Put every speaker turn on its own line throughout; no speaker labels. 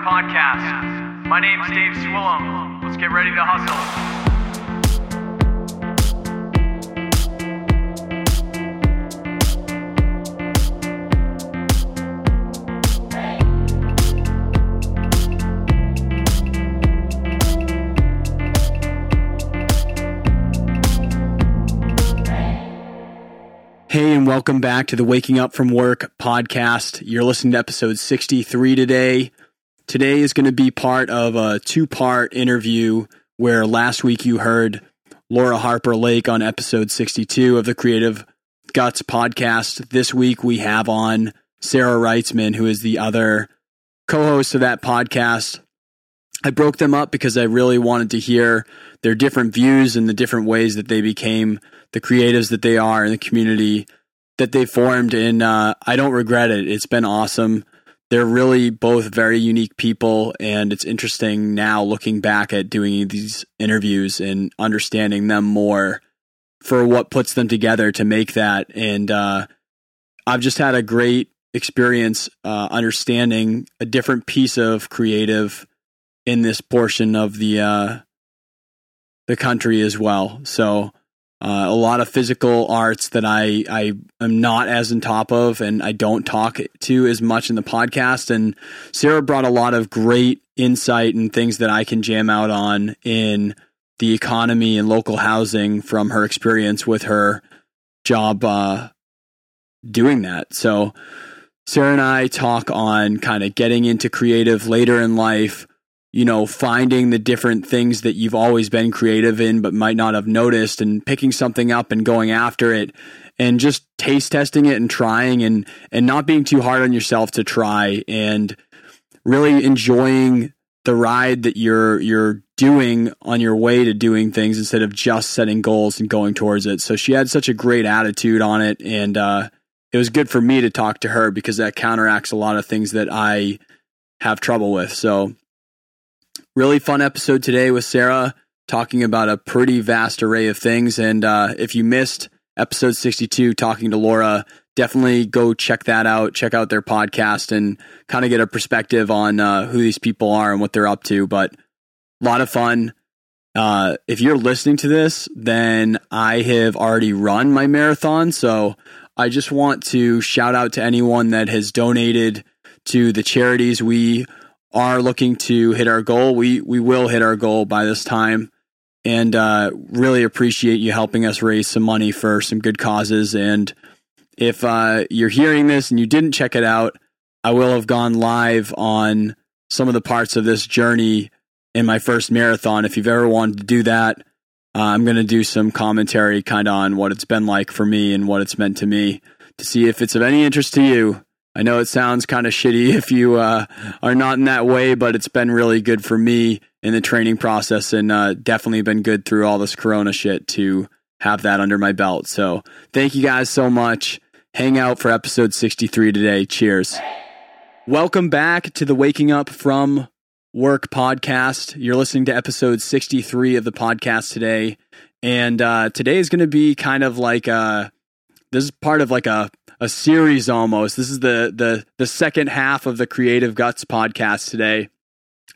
Podcast. My name's Dave Swillum. Let's get ready to hustle.
Hey, and welcome back to the Waking Up from Work podcast. You're listening to episode 63 today. Today is going to be part of a two part interview where last week you heard Laura Harper Lake on episode 62 of the Creative Guts podcast. This week we have on Sarah Wrightsman, who is the other co host of that podcast. I broke them up because I really wanted to hear their different views and the different ways that they became the creatives that they are in the community that they formed. And uh, I don't regret it. It's been awesome. They're really both very unique people. And it's interesting now looking back at doing these interviews and understanding them more for what puts them together to make that. And uh, I've just had a great experience uh, understanding a different piece of creative in this portion of the uh, the country as well. So uh, a lot of physical arts that I I am not as on top of, and I don't talk to as much in the podcast. And Sarah brought a lot of great insight and things that I can jam out on in the economy and local housing from her experience with her job uh, doing that. So Sarah and I talk on kind of getting into creative later in life you know, finding the different things that you've always been creative in but might not have noticed and picking something up and going after it and just taste testing it and trying and and not being too hard on yourself to try and really enjoying the ride that you're you're doing on your way to doing things instead of just setting goals and going towards it. So she had such a great attitude on it and uh it was good for me to talk to her because that counteracts a lot of things that I have trouble with. So really fun episode today with Sarah talking about a pretty vast array of things. And uh, if you missed episode 62, talking to Laura, definitely go check that out. Check out their podcast and kind of get a perspective on uh, who these people are and what they're up to. But a lot of fun. Uh, if you're listening to this, then I have already run my marathon. So I just want to shout out to anyone that has donated to the charities we are looking to hit our goal. We we will hit our goal by this time, and uh, really appreciate you helping us raise some money for some good causes. And if uh, you're hearing this and you didn't check it out, I will have gone live on some of the parts of this journey in my first marathon. If you've ever wanted to do that, uh, I'm going to do some commentary kind of on what it's been like for me and what it's meant to me to see if it's of any interest to you. I know it sounds kind of shitty if you uh, are not in that way, but it's been really good for me in the training process and uh, definitely been good through all this Corona shit to have that under my belt. So thank you guys so much. Hang out for episode 63 today. Cheers. Welcome back to the Waking Up from Work podcast. You're listening to episode 63 of the podcast today. And uh, today is going to be kind of like a, this is part of like a a series almost. This is the the the second half of the Creative Guts podcast today.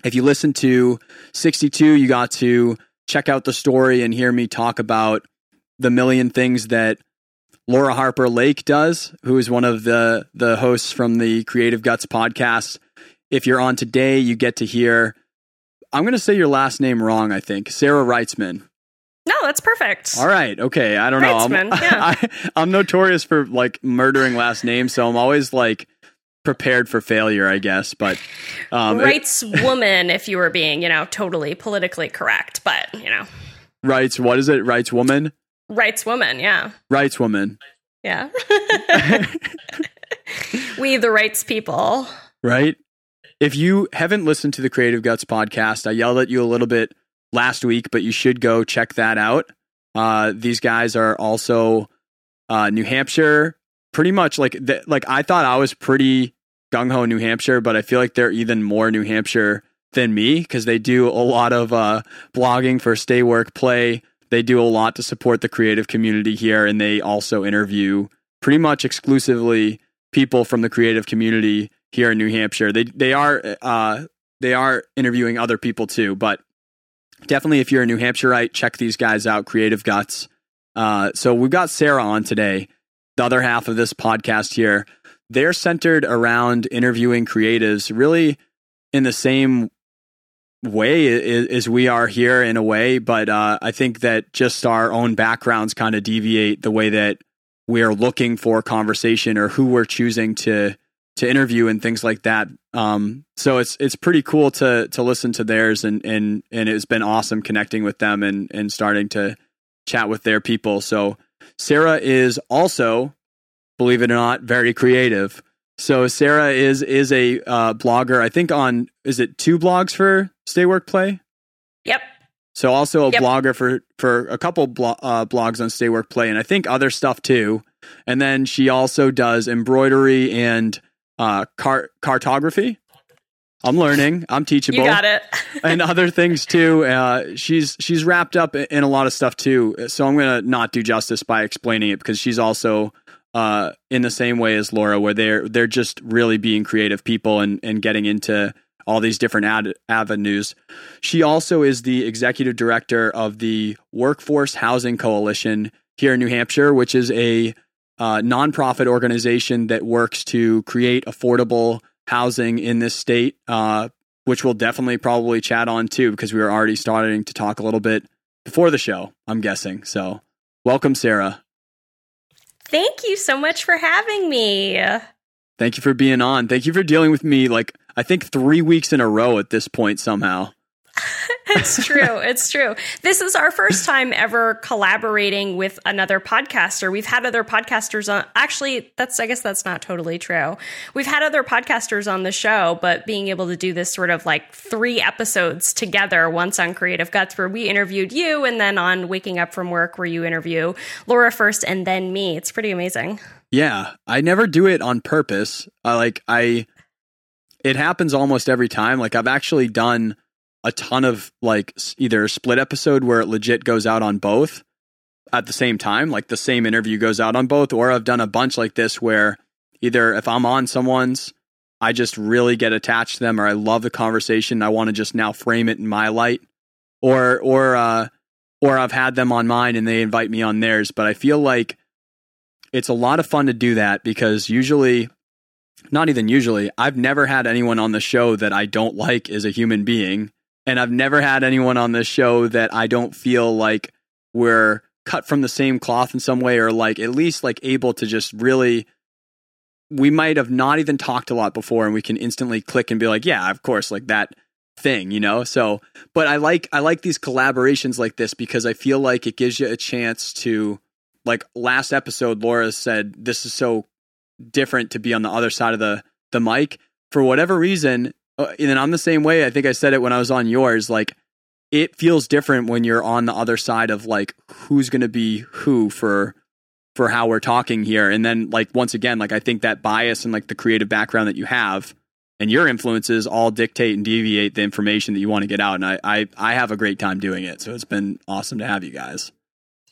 If you listen to 62, you got to check out the story and hear me talk about the million things that Laura Harper Lake does, who is one of the the hosts from the Creative Guts podcast. If you're on today, you get to hear I'm going to say your last name wrong, I think. Sarah Wrightsman.
No, that's perfect.
All right. Okay. I don't know. I'm,
yeah.
I, I'm notorious for like murdering last names, so I'm always like prepared for failure, I guess. But um, it-
Rights woman, if you were being, you know, totally politically correct, but you know,
rights. What is it? Rights woman.
rights woman, yeah,
Rights woman.
yeah. we the rights people.
Right. If you haven't listened to the Creative Guts podcast, I yelled at you a little bit last week, but you should go check that out. Uh, these guys are also uh, New Hampshire, pretty much like th- like I thought I was pretty gung ho New Hampshire, but I feel like they're even more New Hampshire than me because they do a lot of uh, blogging for Stay Work Play. They do a lot to support the creative community here, and they also interview pretty much exclusively people from the creative community here in New Hampshire. They they are uh, they are interviewing other people too, but definitely if you're a New Hampshireite, check these guys out, Creative Guts. Uh, so we've got Sarah on today, the other half of this podcast here. They're centered around interviewing creatives, really in the same way as we are here in a way, but uh, I think that just our own backgrounds kind of deviate the way that we are looking for conversation or who we're choosing to to interview and things like that. Um, so it's it's pretty cool to to listen to theirs and and and it's been awesome connecting with them and and starting to chat with their people. So Sarah is also, believe it or not, very creative. So Sarah is is a uh, blogger. I think on is it two blogs for Stay Work Play?
Yep.
So also a
Yep.
blogger for for a couple blo- uh, blogs on Stay Work Play, and I think other stuff too. And then she also does embroidery and uh, car- cartography. I'm learning. I'm teachable
You got it.
and other things too. Uh, she's she's wrapped up in a lot of stuff too. So I'm gonna not do justice by explaining it because she's also uh, in the same way as Laura, where they're they're just really being creative people and and getting into all these different ad- avenues. She also is the executive director of the Workforce Housing Coalition here in New Hampshire, which is a uh, nonprofit organization that works to create affordable housing in this state. Uh, which we'll definitely probably chat on too, because we were already starting to talk a little bit before the show, I'm guessing. So, welcome, Sarah.
Thank you so much for having me.
Thank you for being on. Thank you for dealing with me like, I think three weeks in a row at this point somehow.
It's true. it's true. This is our first time ever collaborating with another podcaster. We've had other podcasters on. Actually, that's I guess that's not totally true. We've had other podcasters on the show, but being able to do this sort of like three episodes together, once on Creative Guts where we interviewed you, and then on Waking Up from Work where you interview Laura first and then me. It's pretty amazing.
Yeah, I never do it on purpose. I like, I, it happens almost every time. Like, I've actually done a ton of like either a split episode where it legit goes out on both at the same time, like the same interview goes out on both, or I've done a bunch like this where either if I'm on someone's, I just really get attached to them or I love the conversation, I want to just now frame it in my light. Or or uh or I've had them on mine and they invite me on theirs, but I feel like it's a lot of fun to do that because usually not even usually, I've never had anyone on the show that I don't like as a human being and I've never had anyone on this show that I don't feel like we're cut from the same cloth in some way or like at least like able to just really we might have not even talked a lot before and we can instantly click and be like yeah of course like that thing you know? So but i like i like these collaborations like this because i feel like it gives you a chance to like last episode laura said this is so different to be on the other side of the the mic. For whatever reason uh, and then I'm the same way. I think I said it when I was on yours. Like, it feels different when you're on the other side of like who's going to be who for for how we're talking here. And then like once again, like I think that bias and like the creative background that you have and your influences all dictate and deviate the information that you want to get out. And I I, I have a great time doing it. So it's been awesome to have you guys.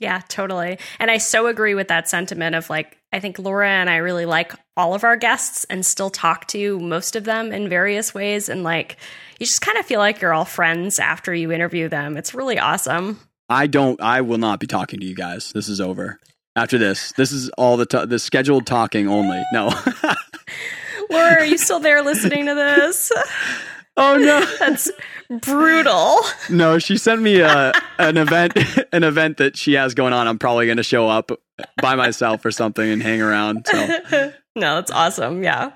Yeah, totally. And I so agree with that sentiment of like, I think Laura and I really like all of our guests and still talk to most of them in various ways. And like, you just kind of feel like you're all friends after you interview them. It's really awesome.
I don't. I will not be talking to you guys. This is over. After this, this is all the t- the scheduled talking only. No.
Laura, are you still there listening to this?
oh no.
That's brutal.
No, she sent me a an event an event that she has going on. I'm probably going to show up by myself or something and hang around. So
no, that's awesome. Yeah.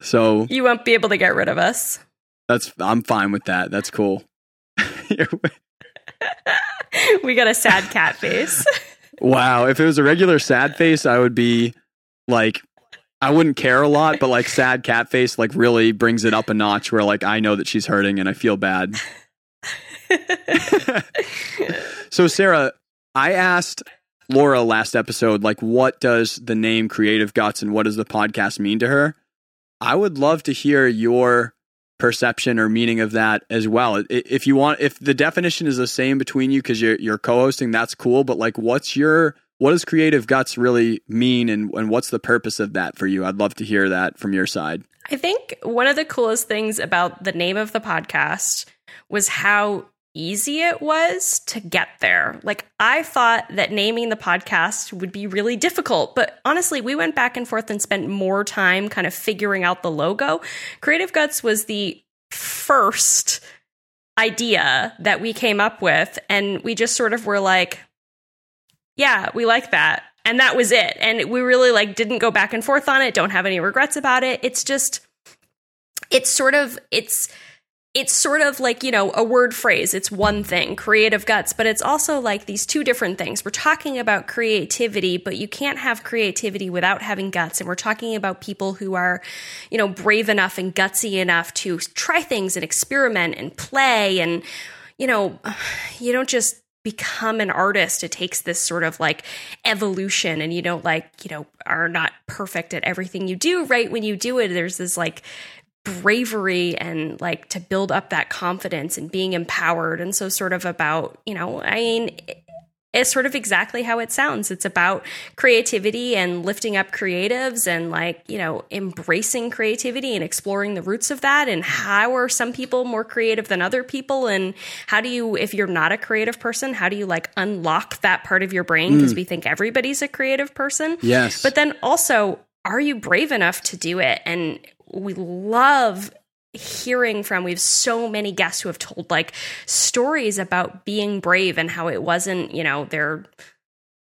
so
You won't be able to get rid of us.
that's I'm fine with that. That's cool.
We got a sad cat face.
wow, if it was a regular sad face, I would be like I wouldn't care a lot, but like sad cat face like really brings it up a notch where like I know that she's hurting and I feel bad. so Sarah, I asked Laura last episode like what does the name Creative Guts and what does the podcast mean to her? I would love to hear your perception or meaning of that as well. If you want if the definition is the same between you cuz you're you're co-hosting, that's cool, but like what's your what does creative guts really mean and, and what's the purpose of that for you? I'd love to hear that from your side.
I think one of the coolest things about the name of the podcast was how easy it was to get there. Like, I thought that naming the podcast would be really difficult, but honestly, we went back and forth and spent more time kind of figuring out the logo. Creative Guts was the first idea that we came up with, and we just sort of were like, yeah, we like that. And that was it. And we really like didn't go back and forth on it, don't have any regrets about it. It's just it's sort of it's it's sort of like, you know, a word phrase. It's one thing, creative guts, but it's also like these two different things. We're talking about creativity, but you can't have creativity without having guts. And we're talking about people who are, you know, brave enough and gutsy enough to try things and experiment and play. And, you know, you don't just become an artist. It takes this sort of like evolution and you don't like, you know, are not perfect at everything you do right when you do it. There's this like bravery and like to build up that confidence and being empowered. And so, sort of about, you know, I mean, it's sort of exactly how it sounds. It's about creativity and lifting up creatives and like, you know, embracing creativity and exploring the roots of that. And how are some people more creative than other people? And how do you, if you're not a creative person, how do you like unlock that part of your brain? Because mm. we think everybody's a creative person.
Yes.
But then also, are you brave enough to do it? And we love hearing from we have so many guests who have told like stories about being brave and how it wasn't you know their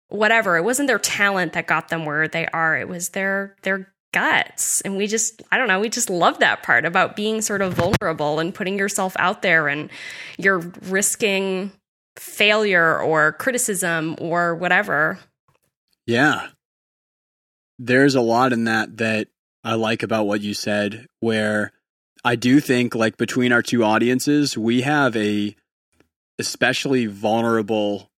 whatever. It wasn't their talent that got them where they are. It was their their guts. And we just i don't know we just love that part about being sort of vulnerable and putting yourself out there and you're risking failure or criticism or whatever.
Yeah. There's a lot in that that I like about what you said, where I do think like between our two audiences, we have a especially vulnerable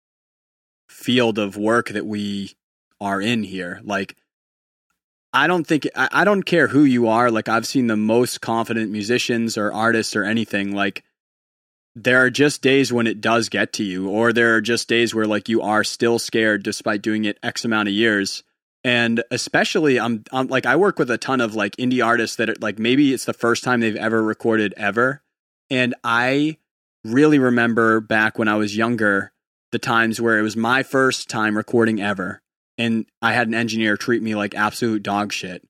field of work that we are in here. Like, I don't think, I, I don't care who you are. Like, I've seen the most confident musicians or artists or anything. Like, there are just days when it does get to you, or there are just days where like you are still scared despite doing it X amount of years and especially I'm, I'm like I work with a ton of like indie artists that are like maybe it's the first time they've ever recorded ever. And I really remember back when I was younger the times where it was my first time recording ever. And I had an engineer treat me like absolute dog shit.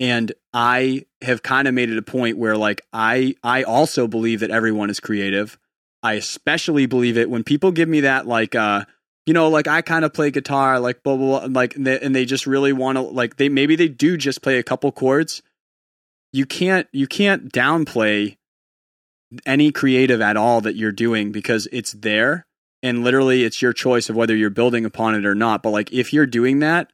And I have kind of made it a point where like I I also believe that everyone is creative. I especially believe it when people give me that like uh you know, like I kind of play guitar, like blah blah, blah like and they, and they just really want to, like they maybe they do just play a couple chords. You can't you can't downplay any creative at all that you're doing because it's there and literally it's your choice of whether you're building upon it or not. But like if you're doing that,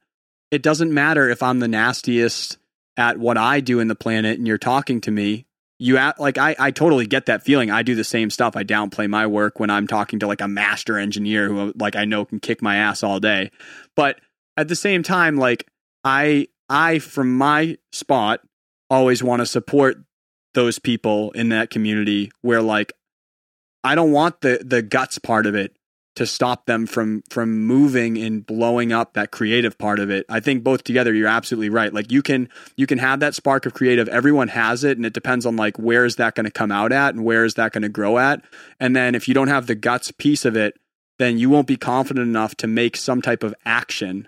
it doesn't matter if I'm the nastiest at what I do in the planet and you're talking to me you at, like I, I totally get that feeling. I do the same stuff. I downplay my work when I'm talking to like a master engineer who like I know can kick my ass all day. But at the same time, like I I from my spot always want to support those people in that community where like I don't want the the guts part of it to stop them from from moving and blowing up that creative part of it. I think both together you're absolutely right. Like you can you can have that spark of creative. Everyone has it and it depends on like where is that going to come out at and where is that going to grow at. And then if you don't have the guts piece of it, then you won't be confident enough to make some type of action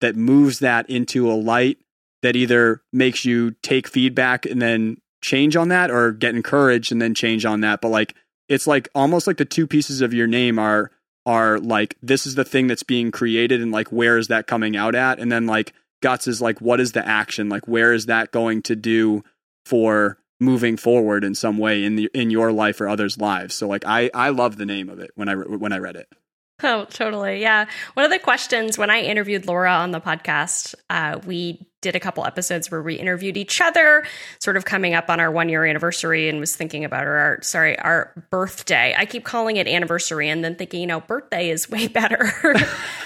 that moves that into a light that either makes you take feedback and then change on that or get encouraged and then change on that. But like it's like almost like the two pieces of your name are are like this is the thing that's being created and like where is that coming out at and then like guts is like what is the action like where is that going to do for moving forward in some way in the in your life or others lives so like i i love the name of it when i when i read it
Oh, totally. Yeah. One of the questions when I interviewed Laura on the podcast, uh, we did a couple episodes where we interviewed each other, sort of coming up on our one year anniversary, and was thinking about our sorry our birthday. I keep calling it anniversary, and then thinking, you know, birthday is way better.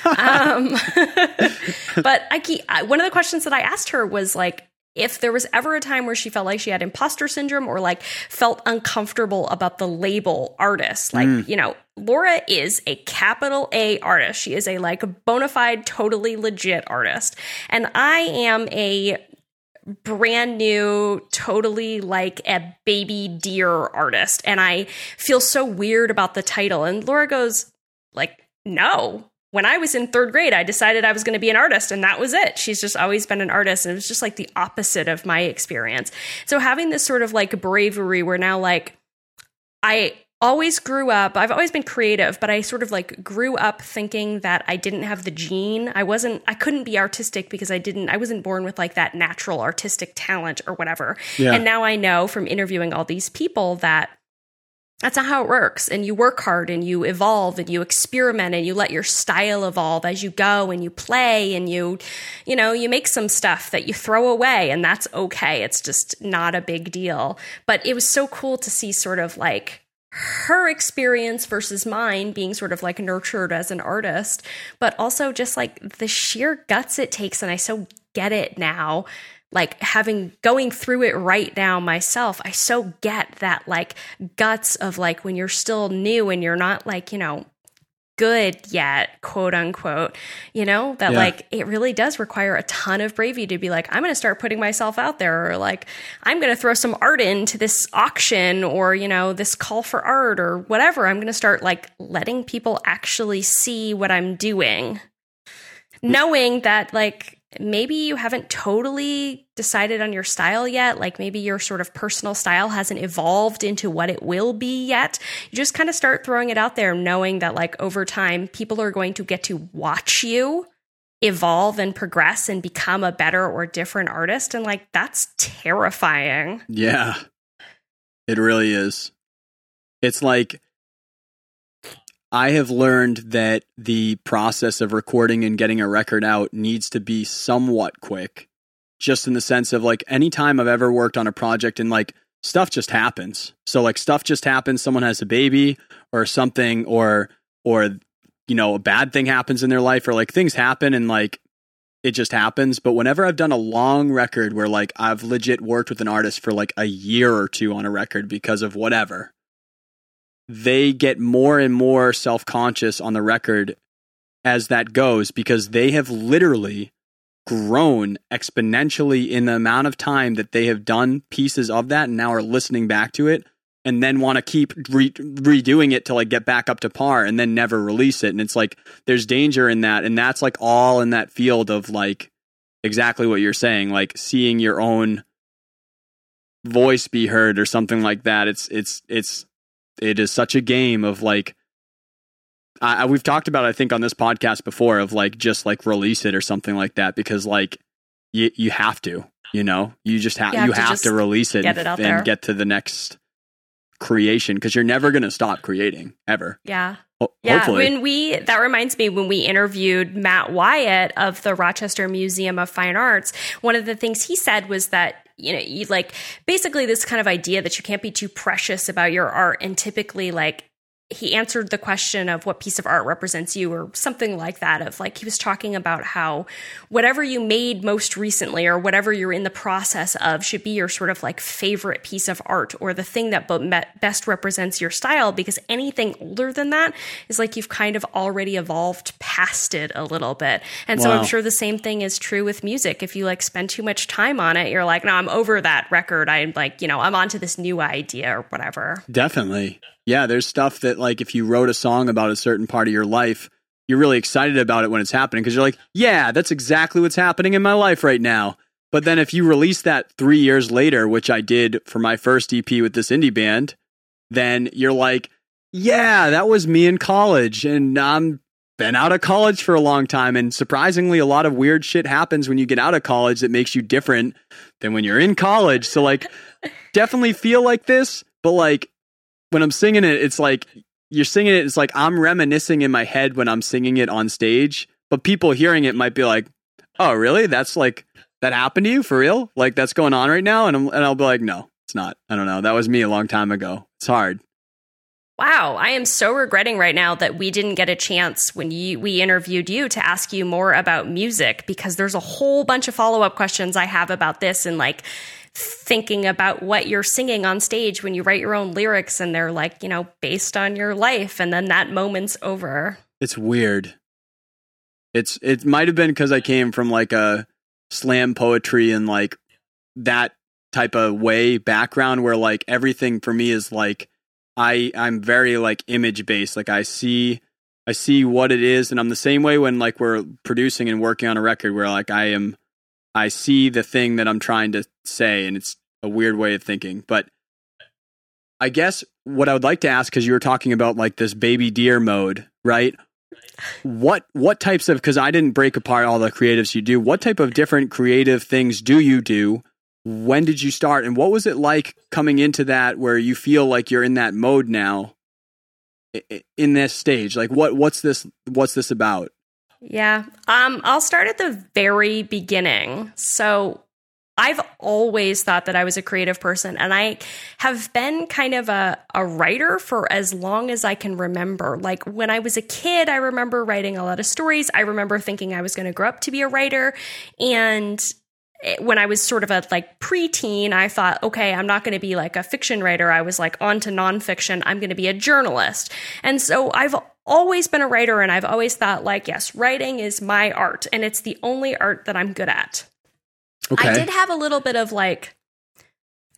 um, but I keep one of the questions that I asked her was like, if there was ever a time where she felt like she had imposter syndrome or like felt uncomfortable about the label artist, like, mm. you know, Laura is a capital A artist. She is a like bona fide, totally legit artist. And I am a brand new, totally like a baby deer artist. And I feel so weird about the title. And Laura goes, like, no. When I was in third grade, I decided I was going to be an artist, and that was it. She's just always been an artist. And it was just like the opposite of my experience. So having this sort of like bravery where now, like, I always grew up i've always been creative but i sort of like grew up thinking that i didn't have the gene i wasn't i couldn't be artistic because i didn't i wasn't born with like that natural artistic talent or whatever
Yeah.
and now i know from interviewing all these people that that's not how it works and you work hard and you evolve and you experiment and you let your style evolve as you go and you play and you you know you make some stuff that you throw away and that's okay it's just not a big deal but it was so cool to see sort of like her experience versus mine being sort of like nurtured as an artist, but also just like the sheer guts it takes. And I so get it now. Like having going through it right now myself, I so get that like guts of like when you're still new and you're not like, you know, good yet, quote unquote, you know, that
Yeah.
like it really does require a ton of bravery to be like, I'm going to start putting myself out there, or like, I'm going to throw some art into this auction or, you know, this call for art or whatever. I'm going to start like letting people actually see what I'm doing, knowing that like, Maybe you haven't totally decided on your style yet. Like maybe your sort of personal style hasn't evolved into what it will be yet. You just kind of start throwing it out there, knowing that like over time, people are going to get to watch you evolve and progress and become a better or different artist. And like that's terrifying.
Yeah. It really is. It's like I have learned that the process of recording and getting a record out needs to be somewhat quick. Just in the sense of like anytime I've ever worked on a project and like stuff just happens. So like stuff just happens, someone has a baby or something or or you know, a bad thing happens in their life or like things happen and like it just happens. But whenever I've done a long record where like I've legit worked with an artist for like a year or two on a record because of whatever, they get more and more self conscious on the record as that goes because they have literally grown exponentially in the amount of time that they have done pieces of that and now are listening back to it and then want to keep re- redoing it to like get back up to par and then never release it. And it's like there's danger in that. And that's like all in that field of like exactly what you're saying like seeing your own voice be heard or something like that. It's it's it's it is such a game of like I, we've talked about I think on this podcast before of like just like release it or something like that because like you you have to you know you just have
You
you
have to
have to release it
get
and,
it
and
there.
get to the next creation because you're never going to stop creating ever
Yeah.
Ho-
Yeah,
hopefully
when we that reminds me when we interviewed Matt Wyatt of the Rochester Museum of Fine Arts, one of the things he said was that you know, you like basically this kind of idea that you can't be too precious about your art and typically like he answered the question of what piece of art represents you or something like that of like he was talking about how whatever you made most recently or whatever you're in the process of should be your sort of like favorite piece of art or the thing that best represents your style because anything older than that is like you've kind of already evolved past it a little bit. And so i'm sure the same thing is true with music. If you like spend too much time on it you're like no i'm over that record. I'm like you know i'm onto this new idea or whatever.
Definitely. Yeah, there's stuff that like if you wrote a song about a certain part of your life, you're really excited about it when it's happening because you're like, yeah, that's exactly what's happening in my life right now. But then if you release that 3 years later, which I did for my first EP with this indie band, then you're like, yeah, that was me in college and I'm been out of college for a long time and surprisingly a lot of weird shit happens when you get out of college that makes you different than when you're in college. So like definitely feel like this, but like when I'm singing it, it's like you're singing it. It's like I'm reminiscing in my head when I'm singing it on stage, but people hearing it might be like, "Oh, really? That's like that happened to you for real? Like that's going on right now?" And I'm, and I'll be like, "No, it's not. I don't know. That was me a long time ago. It's hard."
Wow, I am so regretting right now that we didn't get a chance when you we interviewed you to ask you more about music because there's a whole bunch of follow-up questions I have about this and like thinking about what you're singing on stage when you write your own lyrics and they're like, you know, based on your life and then that moment's over.
It's weird. It's it might have been because I came from like a slam poetry and like that type of way background where like everything for me is like I I'm very like image based. Like I see I see what it is and I'm the same way when like we're producing and working on a record where like I am I see the thing that I'm trying to say and it's a weird way of thinking. But I guess what I would like to ask cuz you were talking about like this baby deer mode, right? What what types of cuz I didn't break apart all the creatives you do. What type of different creative things do you do? When did you start and what was it like coming into that where you feel like you're in that mode now? in this stage like what what's this what's this about
yeah um i'll start at the very beginning so I've always thought that I was a creative person, and I have been kind of a, a writer for as long as I can remember. Like when I was a kid, I remember writing a lot of stories. I remember thinking I was going to grow up to be a writer. And when I was sort of a like preteen, I thought, okay, I'm not going to be like a fiction writer. I was like on to nonfiction. I'm going to be a journalist. And so I've always been a writer and I've always thought like, yes, writing is my art and it's the only art that I'm good at. Okay. I did have a little bit of like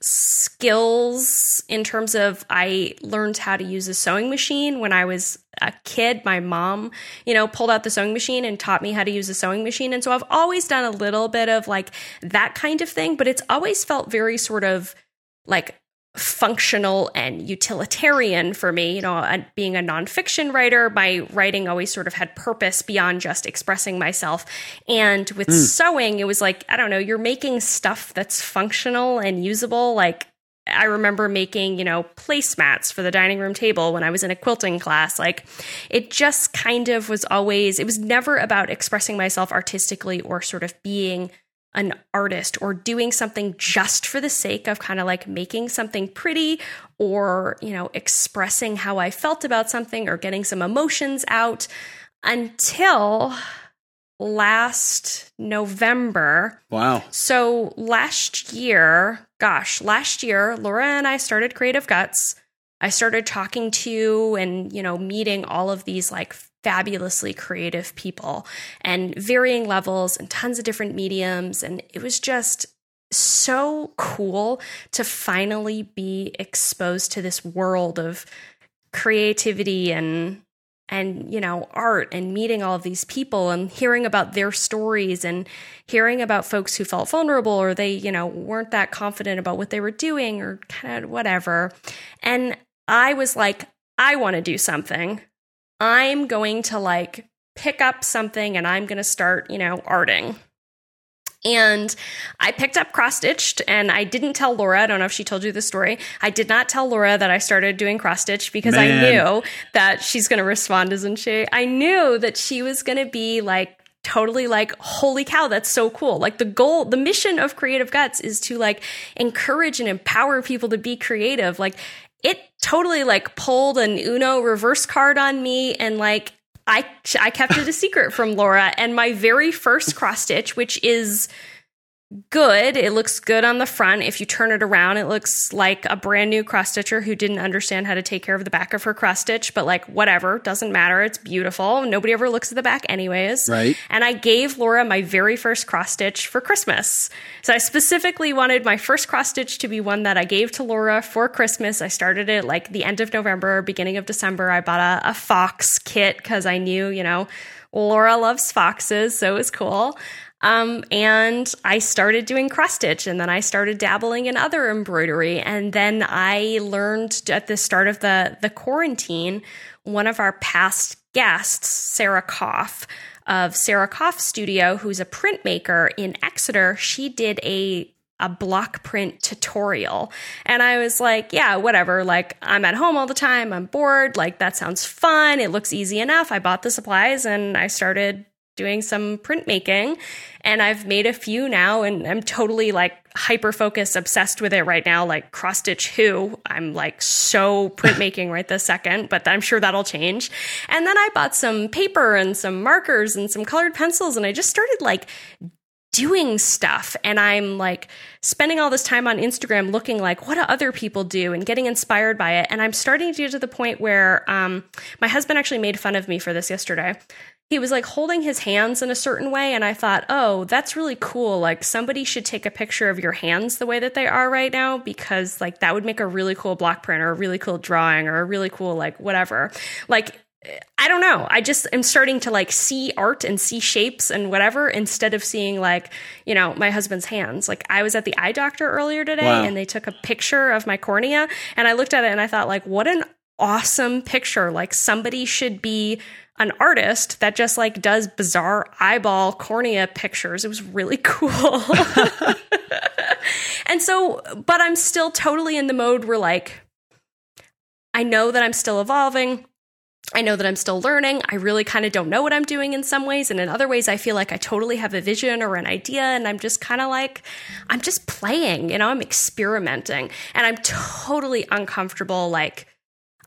skills in terms of I learned how to use a sewing machine when I was a kid. My mom, you know, pulled out the sewing machine and taught me how to use a sewing machine. And so I've always done a little bit of like that kind of thing, but it's always felt very sort of like functional and utilitarian for me. You know, being a nonfiction writer, my writing always sort of had purpose beyond just expressing myself. And with mm. sewing, it was like, I don't know, you're making stuff that's functional and usable. Like, I remember making, you know, placemats for the dining room table when I was in a quilting class. Like, it just kind of was always, it was never about expressing myself artistically or sort of being an artist or doing something just for the sake of kind of like making something pretty or, you know, expressing how I felt about something or getting some emotions out until last November.
Wow.
So last year, gosh, last year, Laura and I started Creative Guts. I started talking to and, you know, meeting all of these like fabulously creative people and varying levels and tons of different mediums. And it was just so cool to finally be exposed to this world of creativity and and you know art and meeting all of these people and hearing about their stories and hearing about folks who felt vulnerable or they you know weren't that confident about what they were doing or kind of whatever and i was like i want to do something I'm going to like pick up something and I'm going to start, you know, arting. And I picked up cross stitched and I didn't tell Laura. I don't know if she told you the story. I did not tell Laura that I started doing cross stitch because Man. I knew that she's going to respond, isn't she? I knew that she was going to be like, totally like holy cow that's so cool like the goal the mission of creative guts is to like encourage and empower people to be creative like it totally like pulled an Uno reverse card on me and like I I kept it a secret from Laura. And my very first cross stitch which is good. It looks good on the front. If you turn it around, it looks like a brand new cross stitcher who didn't understand how to take care of the back of her cross stitch, but like whatever, doesn't matter. It's beautiful. Nobody ever looks at the back anyways.
Right.
And I gave Laura my very first cross stitch for Christmas. So I specifically wanted my first cross stitch to be one that I gave to Laura for Christmas. I started it like the end of November, beginning of December. I bought a, a fox kit because I knew, you know, Laura loves foxes, so it was cool. Um, and I started doing cross stitch and then I started dabbling in other embroidery. And then I learned at the start of the, the quarantine, one of our past guests, Sarah Koff of Sarah Koff Studio, who's a printmaker in Exeter, she did a a block print tutorial. And I was like, yeah, whatever. Like, I'm at home all the time. I'm bored. Like, that sounds fun. It looks easy enough. I bought the supplies and I started doing some printmaking and I've made a few now and I'm totally like hyper focused, obsessed with it right now, like cross stitch who. I'm like so printmaking right this second, but I'm sure that'll change. And then I bought some paper and some markers and some colored pencils and I just started like doing stuff and I'm like spending all this time on Instagram looking like what do other people do and getting inspired by it and I'm starting to get to the point where um, my husband actually made fun of me for this yesterday he was like holding his hands in a certain way and i thought oh that's really cool like somebody should take a picture of your hands the way that they are right now because like that would make a really cool block print or a really cool drawing or a really cool like whatever like I don't know. I just am starting to like see art and see shapes and whatever instead of seeing like, you know, my husband's hands. Like I was at the eye doctor earlier today
Wow.
and they took a picture of my cornea and I looked at it and I thought like what an awesome picture. Like somebody should be an artist that just like does bizarre eyeball cornea pictures. It was really cool. and so, but I'm still totally in the mode where like I know that I'm still evolving. I know that I'm still learning. I really kind of don't know what I'm doing in some ways. And in other ways, I feel like I totally have a vision or an idea. And I'm just kind of like, I'm just playing, you know, I'm experimenting. And I'm totally uncomfortable. Like,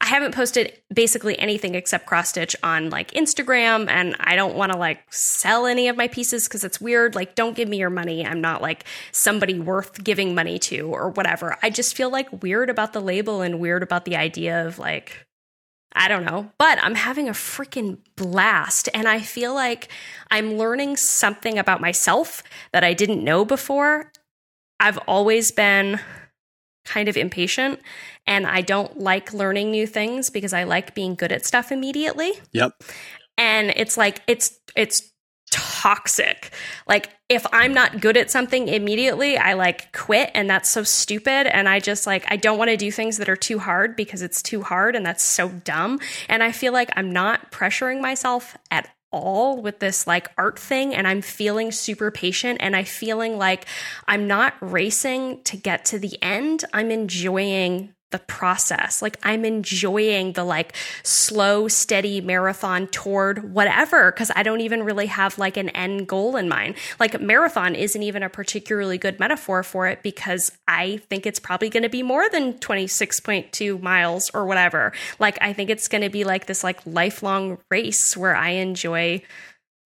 I haven't posted basically anything except cross stitch on like Instagram. And I don't want to like sell any of my pieces because it's weird. Like, don't give me your money. I'm not like somebody worth giving money to or whatever. I just feel like weird about the label and weird about the idea of like, I don't know, but I'm having a freaking blast. And I feel like I'm learning something about myself that I didn't know before. I've always been kind of impatient and I don't like learning new things because I like being good at stuff immediately.
Yep.
And it's like, it's, it's, toxic. Like if I'm not good at something immediately, I like quit and that's so stupid and I just like I don't want to do things that are too hard because it's too hard and that's so dumb. And I feel like I'm not pressuring myself at all with this like art thing and I'm feeling super patient and I feeling like I'm not racing to get to the end. I'm enjoying the process. Like I'm enjoying the like slow, steady marathon toward whatever because I don't even really have like an end goal in mind. Like marathon isn't even a particularly good metaphor for it because I think it's probably going to be more than 26.2 miles or whatever. Like I think it's going to be like this like lifelong race where I enjoy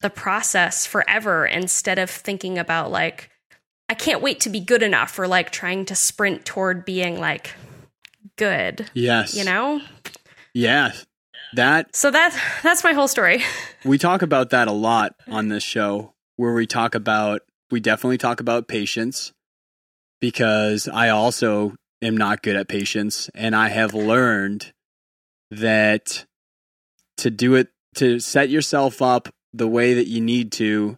the process forever instead of thinking about like I can't wait to be good enough or like trying to sprint toward being like good,
Yes.
you know?
Yeah. That
So that's that's my whole story.
we talk about that a lot on this show where we talk about we definitely talk about patience because I also am not good at patience and I have learned that to do it to set yourself up the way that you need to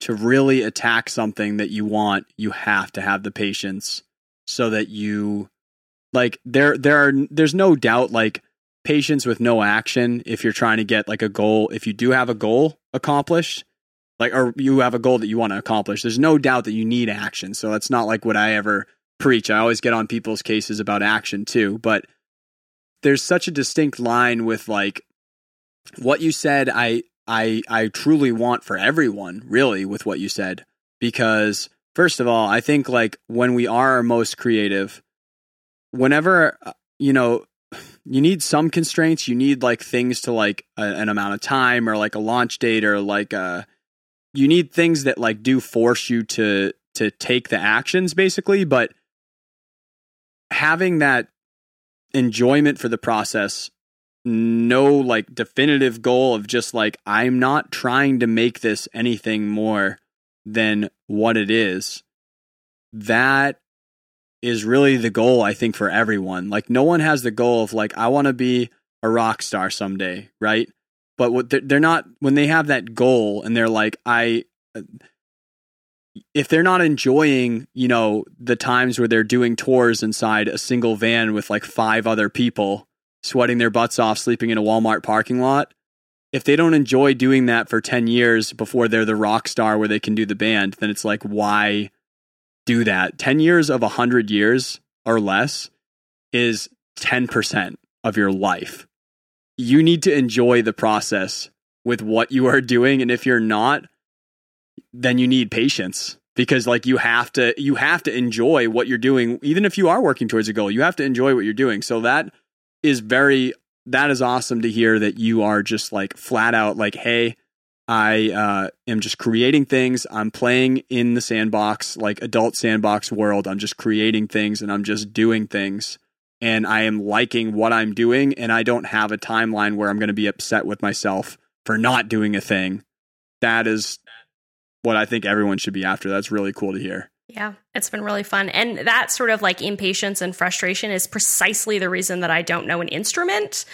to really attack something that you want you have to have the patience so that you like there there are there's no doubt like patience with no action if you're trying to get like a goal. If you do have a goal accomplished like or you have a goal that you want to accomplish there's no doubt that you need action. So that's not like what i ever preach. I always get on people's cases about action too. But there's such a distinct line with like what you said i i i truly want for everyone really with what you said. Because first of all i think like when we are most creative whenever uh, you know you need some constraints you need like things to like a, an amount of time or like a launch date or like uh you need things that like do force you to to take the actions basically. But having that enjoyment for the process no like definitive goal of just like i'm not trying to make this anything more than what it is that is really the goal I think for everyone. Like no one has the goal of like I want to be a rock star someday, right? But what they're, not when they have that goal and they're like I if they're not enjoying, you know, the times where they're doing tours inside a single van with like five other people, sweating their butts off sleeping in a Walmart parking lot, if they don't enjoy doing that for 10 years before they're the rock star where they can do the band, then it's like why do that. 10 years of 100 years or less is 10% of your life. You need to enjoy the process with what you are doing and if you're not then you need patience because like you have to you have to enjoy what you're doing even if you are working towards a goal. You have to enjoy what you're doing. So that is very that is awesome to hear that you are just like flat out like hey, I uh, am just creating things. I'm playing in the sandbox, like adult sandbox world. I'm just creating things and I'm just doing things. And I am liking what I'm doing. And I don't have a timeline where I'm going to be upset with myself for not doing a thing. That is what I think everyone should be after. That's really cool to hear.
Yeah, it's been really fun. And that sort of like impatience and frustration is precisely the reason that I don't know an instrument.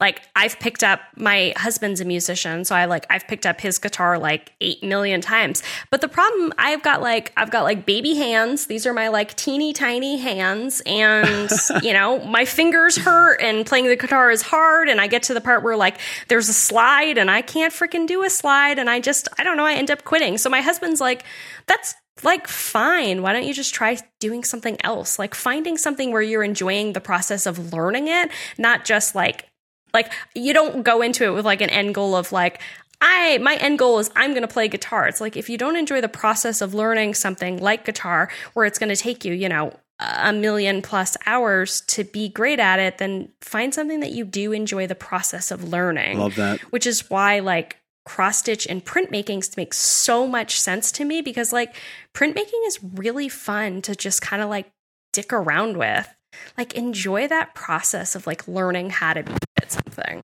Like I've picked up my husband's a musician, so I like I've picked up his guitar like 8 million times. But the problem I've got like I've got like baby hands. These are my like teeny tiny hands and you know, my fingers hurt and playing the guitar is hard and I get to the part where like there's a slide and I can't freaking do a slide and I just I don't know, I end up quitting. So my husband's like that's like fine why don't you just try doing something else like finding something where you're enjoying the process of learning it not just like like you don't go into it with like an end goal of like I my end goal is I'm going to play guitar. It's like if you don't enjoy the process of learning something like guitar where it's going to take you, you know, a million plus hours to be great at it, then find something that you do enjoy the process of learning.
Love that.
Which is why like cross stitch and printmaking makes so much sense to me because like printmaking is really fun to just kind of like dick around with. Like enjoy that process of like learning how to be at something.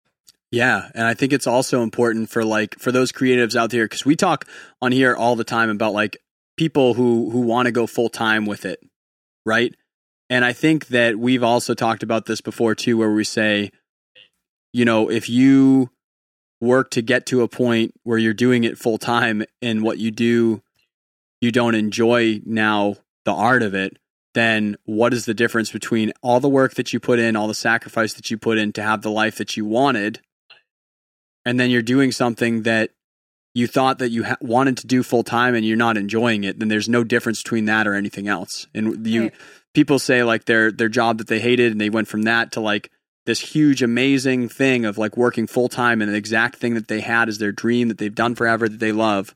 Yeah, and I think it's also important for like for those creatives out there cuz we talk on here all the time about like people who who want to go full time with it, right? And I think that we've also talked about this before too where we say you know, if you work to get to a point where you're doing it full time and what you do you don't enjoy now the art of it, then what is the difference between all the work that you put in, all the sacrifice that you put in to have the life that you wanted, and then you're doing something that you thought that you ha- wanted to do full time and you're not enjoying it? Then there's no difference between that or anything else. And you
Right.
people say like their their job that they hated and they went from that to like this huge amazing thing of like working full time and the exact thing that they had is their dream that they've done forever that they love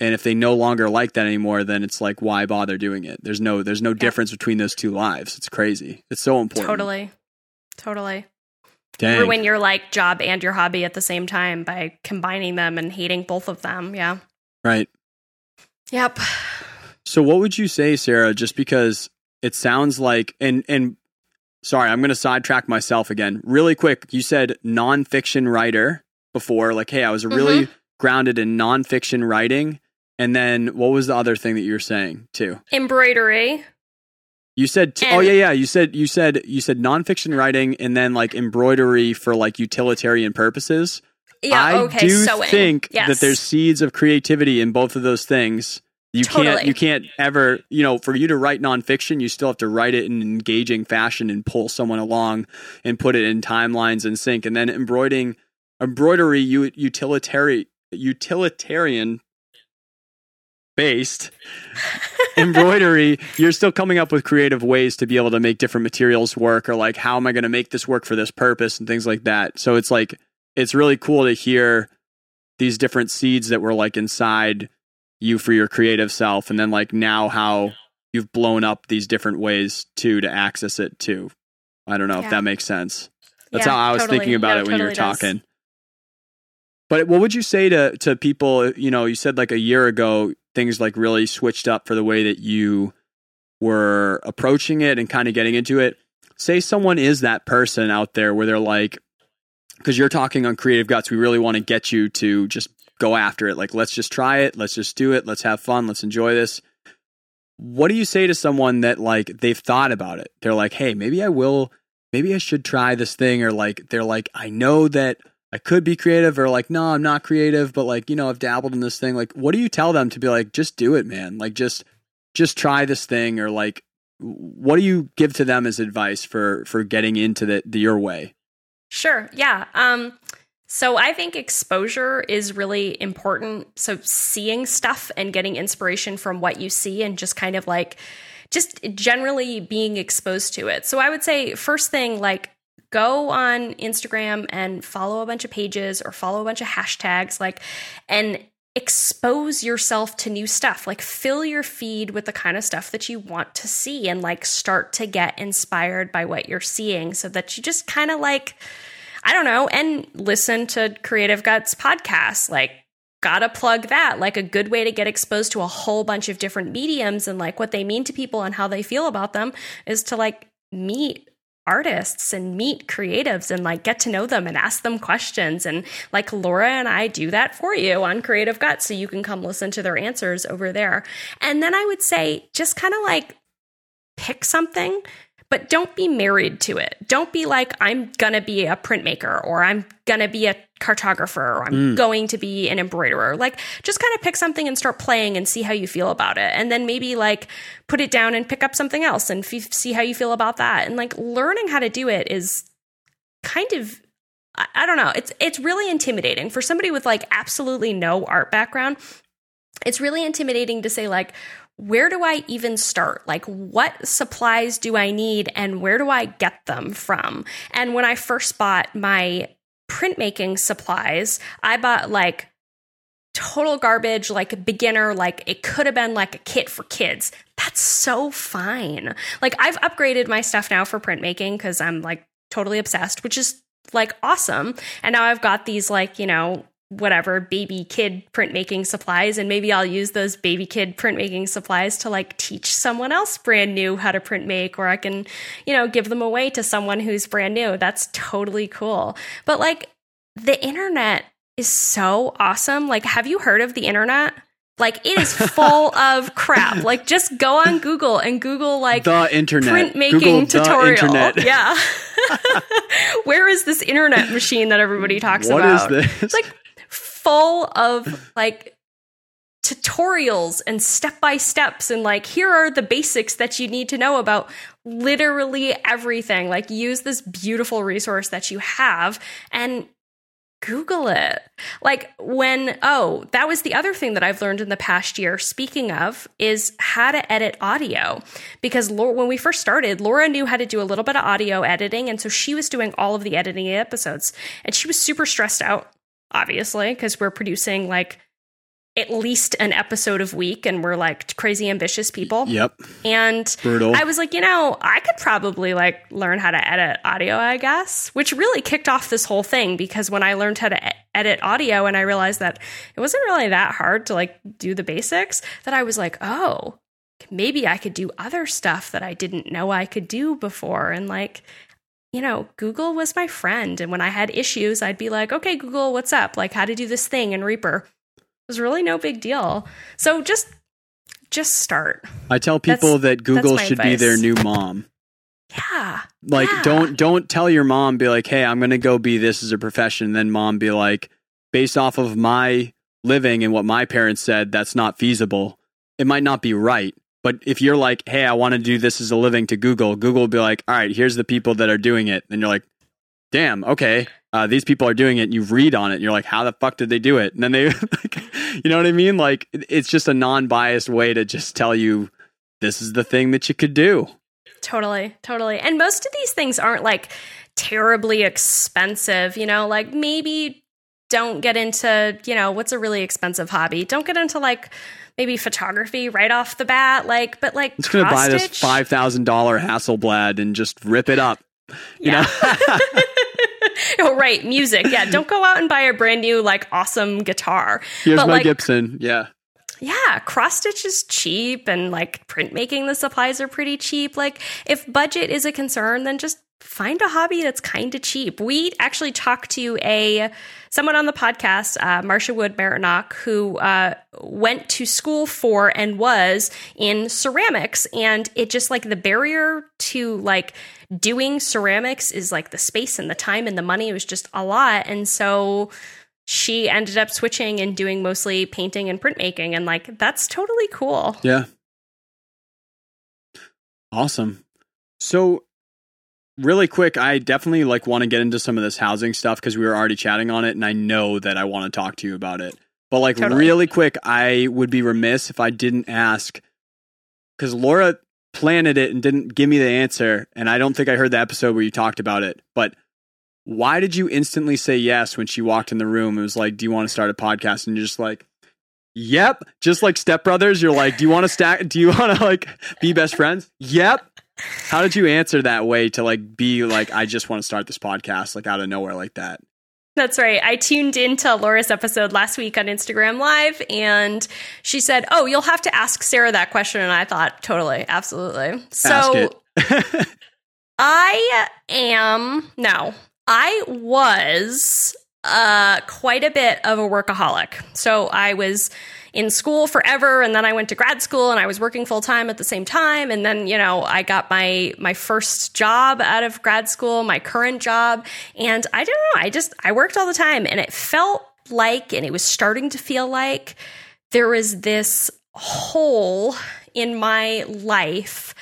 and if they no longer like that anymore then it's like why bother doing it there's no there's no difference between those two lives it's crazy it's so important
Totally. Totally.
Dang.
Or when you're like job and your hobby at the same time by combining them and hating both of them. Yeah.
right
Yep.
so what would you say sarah just because it sounds like and and sorry i'm going to sidetrack myself again really quick you said nonfiction writer before like hey i was really mm-hmm. grounded in nonfiction writing and then what was the other thing that you were saying too
Embroidery.
You said t- oh yeah yeah you said you said you said nonfiction writing and then like embroidery for like utilitarian purposes.
Yeah.
I
okay.
do
sewing.
think
yes.
that there's seeds of creativity in both of those things. You can't you can't ever you know for you to write nonfiction you still have to write it in an engaging fashion and pull someone along and put it in timelines and sync and then embroidering embroidery utilitarian utilitarian based embroidery, you're still coming up with creative ways to be able to make different materials work or like how am I going to make this work for this purpose and things like that. So it's like it's really cool to hear these different seeds that were like inside you for your creative self and then like now how you've blown up these different ways too to access it too. I don't know if that makes sense. That's
Yeah,
how I was
totally.
thinking about
No,
it when you were
does.
talking. But what would you say to to people? You know, you said like a year ago things like really switched up for the way that you were approaching it and kind of getting into it. Say someone is that person out there where they're like, because you're talking on Creative Guts, we really want to get you to just go after it. Like, let's just try it, let's just do it, let's have fun, let's enjoy this. What do you say to someone that like they've thought about it? They're like, hey, maybe I will, maybe I should try this thing, or like they're like, I know that I could be creative, or like, no, I'm not creative, but like, you know, I've dabbled in this thing. Like, what do you tell them to be like, just do it, man? Like, just just try this thing, or like, what do you give to them as advice for for getting into the, the your way?
Sure. Yeah. Um, so I think exposure is really important. So seeing stuff and getting inspiration from what you see and just kind of like just generally being exposed to it. So I would say first thing like go on Instagram and follow a bunch of pages or follow a bunch of hashtags like and expose yourself to new stuff. Like fill your feed with the kind of stuff that you want to see and like start to get inspired by what you're seeing so that you just kind of like I don't know, and listen to Creative Guts podcasts. Like, gotta plug that. Like, a good way to get exposed to a whole bunch of different mediums and like what they mean to people and how they feel about them is to like meet artists and meet creatives and like get to know them and ask them questions. And like Laura and I do that for you on Creative Guts. So you can come listen to their answers over there. And then I would say just kind of like pick something but don't be married to it. Don't be like, I'm going to be a printmaker or I'm going to be a cartographer or I'm mm. going to be an embroiderer. Like, just kind of pick something and start playing and see how you feel about it. And then maybe like put it down and pick up something else and f- see how you feel about that. And like learning how to do it is kind of I don't know. It's it's really intimidating for somebody with like absolutely no art background. It's really intimidating to say like, where do I even start? Like, what supplies do I need and where do I get them from? And when I first bought my printmaking supplies, I bought like total garbage, like beginner, like it could have been like a kit for kids. That's so fine. Like, I've upgraded my stuff now for printmaking because I'm like totally obsessed, which is like awesome. And now I've got these like, you know, whatever baby kid printmaking supplies and maybe I'll use those baby kid printmaking supplies to like teach someone else brand new how to print make or I can, you know, give them away to someone who's brand new. That's totally cool. But like the internet is so awesome. Like have you heard of the internet? Like it is full of crap. Like just go on Google and Google like
the internet
printmaking Google tutorial. Yeah. Where is this internet machine that everybody talks
what
about?
What is this?
Like full of like tutorials and step by steps and like here are the basics that you need to know about literally everything. Like use this beautiful resource that you have and google it. Like when oh that was the other thing that i've learned in the past year speaking of is how to edit audio. Because Laura, when we first started laura knew how to do a little bit of audio editing and so she was doing all of the editing episodes. And she was super stressed out obviously, because we're producing like at least an episode of week and we're like crazy ambitious people.
Yep.
And
Brutal.
I was like, you know, I could probably like learn how to edit audio, I guess, which really kicked off this whole thing because when I learned how to edit audio and I realized that it wasn't really that hard to like do the basics, that I was like, oh, maybe I could do other stuff that I didn't know I could do before. And like, you know, Google was my friend. And when I had issues, I'd be like, okay, Google, what's up? Like, how to do this thing in Reaper. It was really no big deal. So just, just start.
I tell people that's, that Google should advice. be their new mom.
Yeah.
Like,
yeah.
don't, don't tell your mom, be like, hey, I'm going to go be this as a profession. And then mom be like, based off of my living and what my parents said, that's not feasible. It might not be right but if you're like, hey, I want to do this as a living to Google, Google will be like, all right, here's the people that are doing it. And you're like, damn, okay, uh, these people are doing it. You read on it. And you're like, how the fuck did they do it? And then they, you know what I mean? Like, it's just a non biased way to just tell you this is the thing that you could do.
Totally, totally. And most of these things aren't like terribly expensive, you know, like maybe don't get into, you know, what's a really expensive hobby? Don't get into like, maybe photography right off the bat. Like, but like,
it's going to buy this five thousand dollar Hasselblad and just rip it up. You yeah. know.
oh right, music. Yeah, don't go out and buy a brand new like awesome guitar.
Here's but, my like, Gibson. Yeah.
Yeah, cross stitch is cheap and like printmaking the supplies are pretty cheap. Like if budget is a concern, then just find a hobby that's kind of cheap. We actually talked to a someone on the podcast, uh, Marcia Wood Marinock, who uh, went to school for and was in ceramics, and it just like the barrier to like doing ceramics is like the space and the time and the money was just a lot, and so she ended up switching and doing mostly painting and printmaking, and like that's totally cool.
Yeah. Awesome. So really quick, I definitely like want to get into some of this housing stuff because we were already chatting on it, and I know that I want to talk to you about it. But like totally. really quick, I would be remiss if I didn't ask because Laura planted it and didn't give me the answer, and I don't think I heard the episode where you talked about it. But why did you instantly say yes when she walked in the room? It was like, "Do you want to start a podcast?" And you're just like, "Yep." Just like stepbrothers, you're like, "Do you want to stack? Do you want to like be best friends?" Yep. How did you answer that way to like be like, I just want to start this podcast like out of nowhere like that?
That's right. I tuned into Laura's episode last week on Instagram Live, and she said, "Oh, you'll have to ask Sarah that question." And I thought, totally, absolutely. So, I am no. I was uh, quite a bit of a workaholic. So I was in school forever and then I went to grad school and I was working full time at the same time and then you know I got my my first job out of grad school my current job and I don't know I just I worked all the time and it felt like and it was starting to feel like there was this hole in my life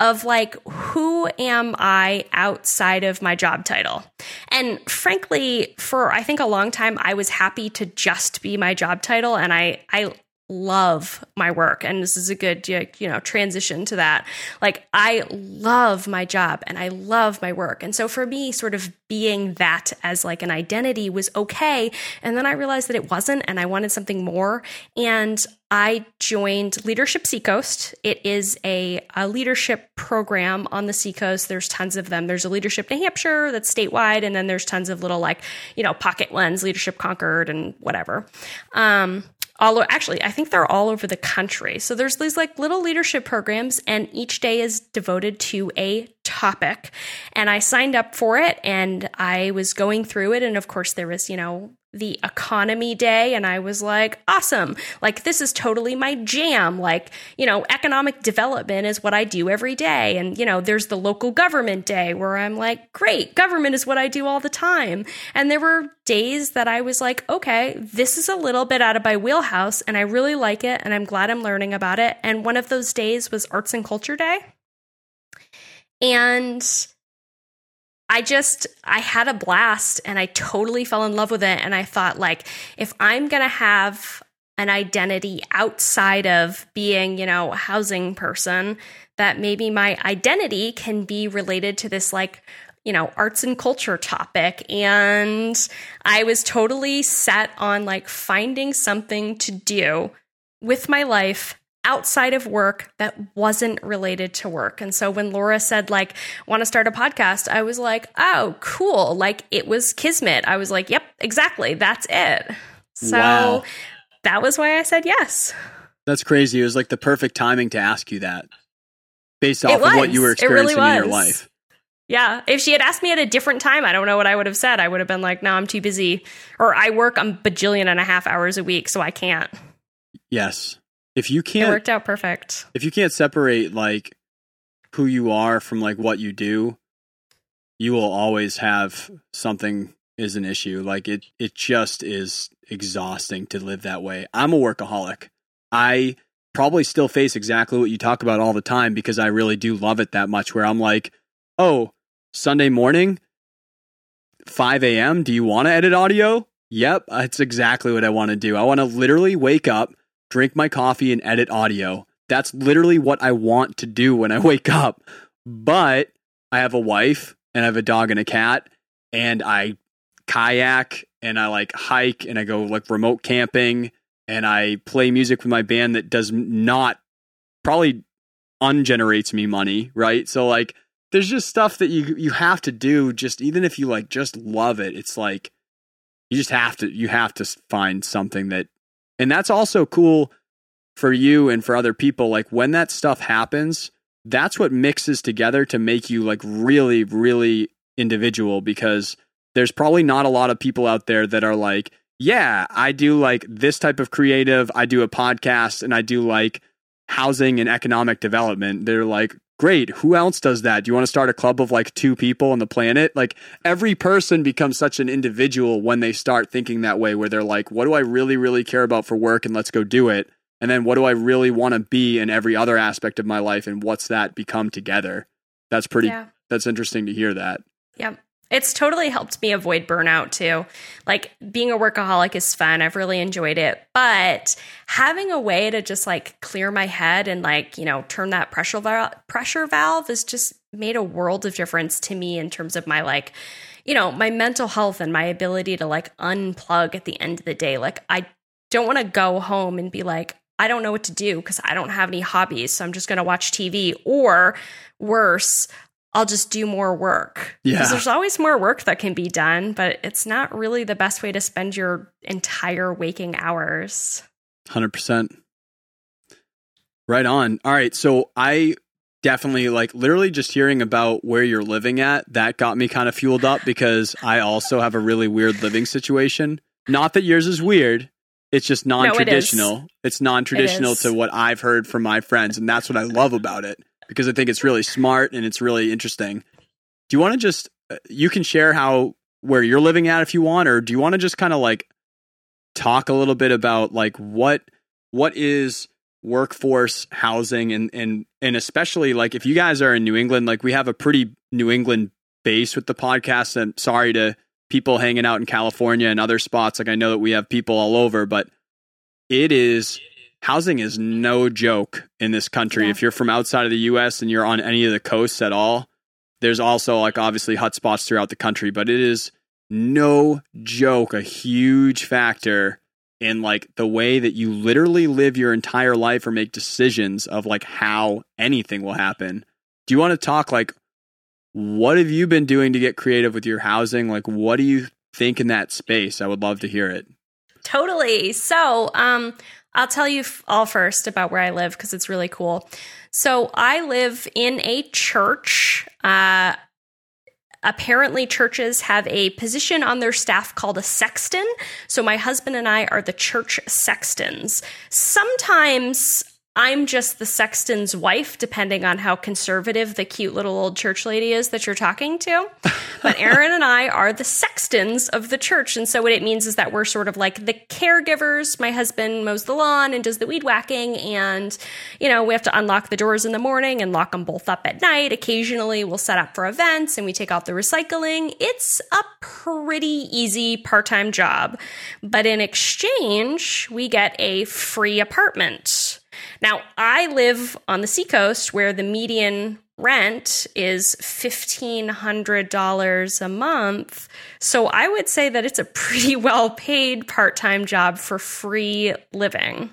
of like, who am I outside of my job title? And frankly, for I think a long time, I was happy to just be my job title. And I, I love my work and this is a good you know transition to that like i love my job and i love my work and so for me sort of being that as like an identity was okay and then i realized that it wasn't and i wanted something more and I joined Leadership Seacoast. It is a, a, leadership program on the Seacoast. There's tons of them. There's a Leadership New Hampshire that's statewide, and then there's tons of little like you know pocket ones, Leadership Concord, and whatever. Um, all actually i think they're all over the country. So there's these like little leadership programs and each day is devoted to a topic. And i signed up for it and i was going through it and of course there was you know the economy day and I was like, awesome. Like, this is totally my jam. Like, you know, economic development is what I do every day. And, you know, there's the local government day where I'm like, great, government is what I do all the time. And there were days that I was like, okay, this is a little bit out of my wheelhouse and I really like it and I'm glad I'm learning about it. And one of those days was Arts and Culture Day. And I just I had a blast and I totally fell in love with it and I thought like if I'm going to have an identity outside of being, you know, a housing person, that maybe my identity can be related to this like you know, arts and culture topic. And I was totally set on like finding something to do with my life outside of work that wasn't related to work. And so when Laura said, like, want to start a podcast, I was like, oh, cool. Like, it was Kismet. I was like, yep, exactly. That's it. So wow. that was why I said yes.
That's crazy. It was like the perfect timing to ask you that based off of what you were experiencing really in your life.
Yeah. If she had asked me at a different time, I don't know what I would have said. I would have been like, no, I'm too busy. Or I work a bajillion and a half hours a week, so I can't.
Yes if you can't
it worked out perfect.
if you can't separate like who you are from like what you do you will always have something is an issue. Like it it just is exhausting to live that way. I'm a workaholic. I probably still face exactly what you talk about all the time because i really do love it that much where i'm like oh sunday morning 5 a.m do you want to edit audio? Yep that's exactly what i want to do. I want to literally wake up drink my coffee, and edit audio. That's literally what I want to do when I wake up. But I have a wife and I have a dog and a cat, and I kayak and I like hike and I go like remote camping and I play music with my band that does not probably ungenerates me money, right? So like there's just stuff that you you have to do just even if you like just love it. It's like you just have to you have to find something that and that's also cool for you and for other people. Like when that stuff happens, that's what mixes together to make you like really, really individual because there's probably not a lot of people out there that are like, yeah, I do like this type of creative. I do a podcast and I do like housing and economic development. They're like, great. Who else does that? Do you want to start a club of like two people on the planet? Like every person becomes such an individual when they start thinking that way, where they're like, what do I really, really care about for work? And let's go do it. And then what do I really want to be in every other aspect of my life? And what's that become together? That's pretty, yeah. that's interesting to hear that.
Yep. It's totally helped me avoid burnout too. Like being a workaholic is fun. I've really enjoyed it. But having a way to just like clear my head and like, you know, turn that pressure valve, pressure valve has just made a world of difference to me in terms of my like, you know, my mental health and my ability to like unplug at the end of the day. Like I don't want to go home and be like, I don't know what to do because I don't have any hobbies. So I'm just going to watch TV or worse, I'll just do more work.
Yeah.
Because there's always more work that can be done, but it's not really the best way to spend your entire waking hours.
100%. Right on. All right. So I definitely like literally just hearing about where you're living at that got me kind of fueled up because I also have a really weird living situation. Not that yours is weird. It's just non-traditional.
No, it
it's non-traditional
It is.
to what I've heard from my friends and that's what I love about it because I think it's really smart and it's really interesting. Do you want to just uh, you can share how where you're living at if you want or do you want to just kind of like talk a little bit about like what what is workforce housing and and and especially like if you guys are in New England like we have a pretty New England base with the podcast and sorry to people hanging out in California and other spots like I know that we have people all over but it is housing is no joke in this country
Yeah.
if you're from outside of the US and you're on any of the coasts at all there's also like obviously hot spots throughout the country but it is no joke a huge factor in like the way that you literally live your entire life or make decisions of like how anything will happen. Do you want to talk like what have you been doing to get creative with your housing? Like what do you think in that space? I would love to hear it.
Totally. So, um, I'll tell you all first about where I live because it's really cool. So, I live in a church. Uh, apparently, churches have a position on their staff called a sexton. So, my husband and I are the church sextons. Sometimes I'm just the sexton's wife, depending on how conservative the cute little old church lady is that you're talking to. But Aaron and I are the sextons of the church. And so what it means is that we're sort of like the caregivers. My husband mows the lawn and does the weed whacking. And, you know, we have to unlock the doors in the morning and lock them both up at night. Occasionally we'll set up for events and we take out the recycling. It's a pretty easy part time job. But in exchange, we get a free apartment. Now, I live on the seacoast where the median rent is $1,500 a month. So I would say that it's a pretty well paid part time job for free living.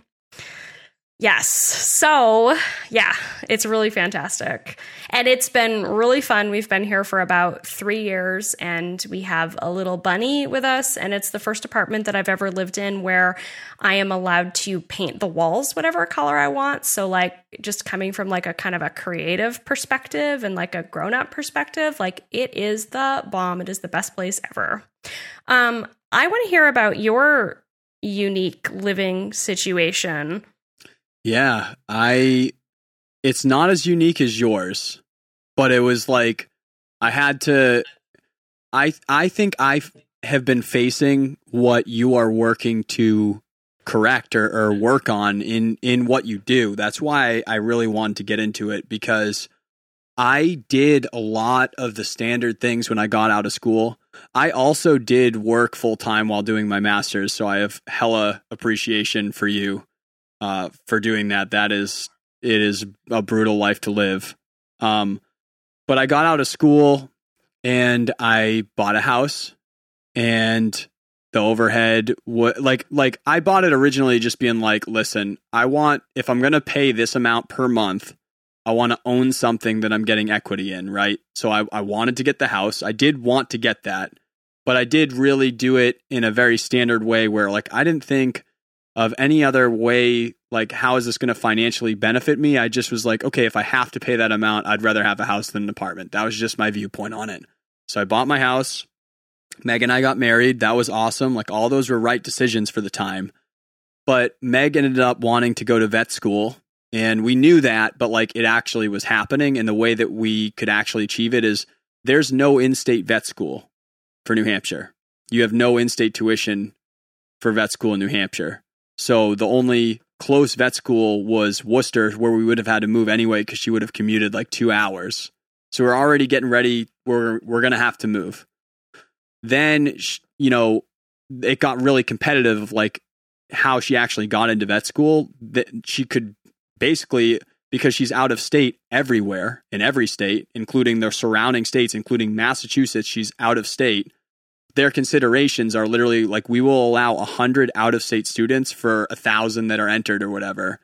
Yes. So, yeah, it's really fantastic. And it's been really fun. We've been here for about three years and we have a little bunny with us. And it's the first apartment that I've ever lived in where I am allowed to paint the walls whatever color I want. So, like, just coming from like a kind of a creative perspective and like a grown up perspective, like, it is the bomb. It is the best place ever. Um, I want to hear about your unique living situation.
Yeah, I it's not as unique as yours, but it was like I had to I I think I have been facing what you are working to correct or, or mm-hmm. work on in in what you do. That's why I really wanted to get into it because I did a lot of the standard things when I got out of school. I also did work full time while doing my masters, so I have hella appreciation for you uh, for doing that. That is, it is a brutal life to live. Um, but I got out of school and I bought a house, and the overhead what like like I bought it originally just being like, listen, I want if I'm gonna pay this amount per month, I want to own something that I'm getting equity in, right? So I, I wanted to get the house. I did want to get that, but I did really do it in a very standard way where like I didn't think of any other way like how is this going to financially benefit me? I just was like okay if i have to pay that amount i'd rather have a house than an apartment. That was just my viewpoint on it. So i bought my house. Meg and i got married. That was awesome. Like all those were right decisions for the time. But meg ended up wanting to go to vet school and we knew that but like it actually was happening and the way that we could actually achieve it is there's no in-state vet school for new hampshire. You have no in-state tuition for vet school in new hampshire so the only close vet school was Worcester, where we would have had to move anyway because she would have commuted like two hours. So we're already getting ready. We're we're gonna have to move. Then you know it got really competitive. Of like how she actually got into vet school. That she could basically because she's out of state everywhere in every state, including the surrounding states, including Massachusetts. She's out of state their considerations are literally like we will allow a hundred out of state students for a thousand that are entered or whatever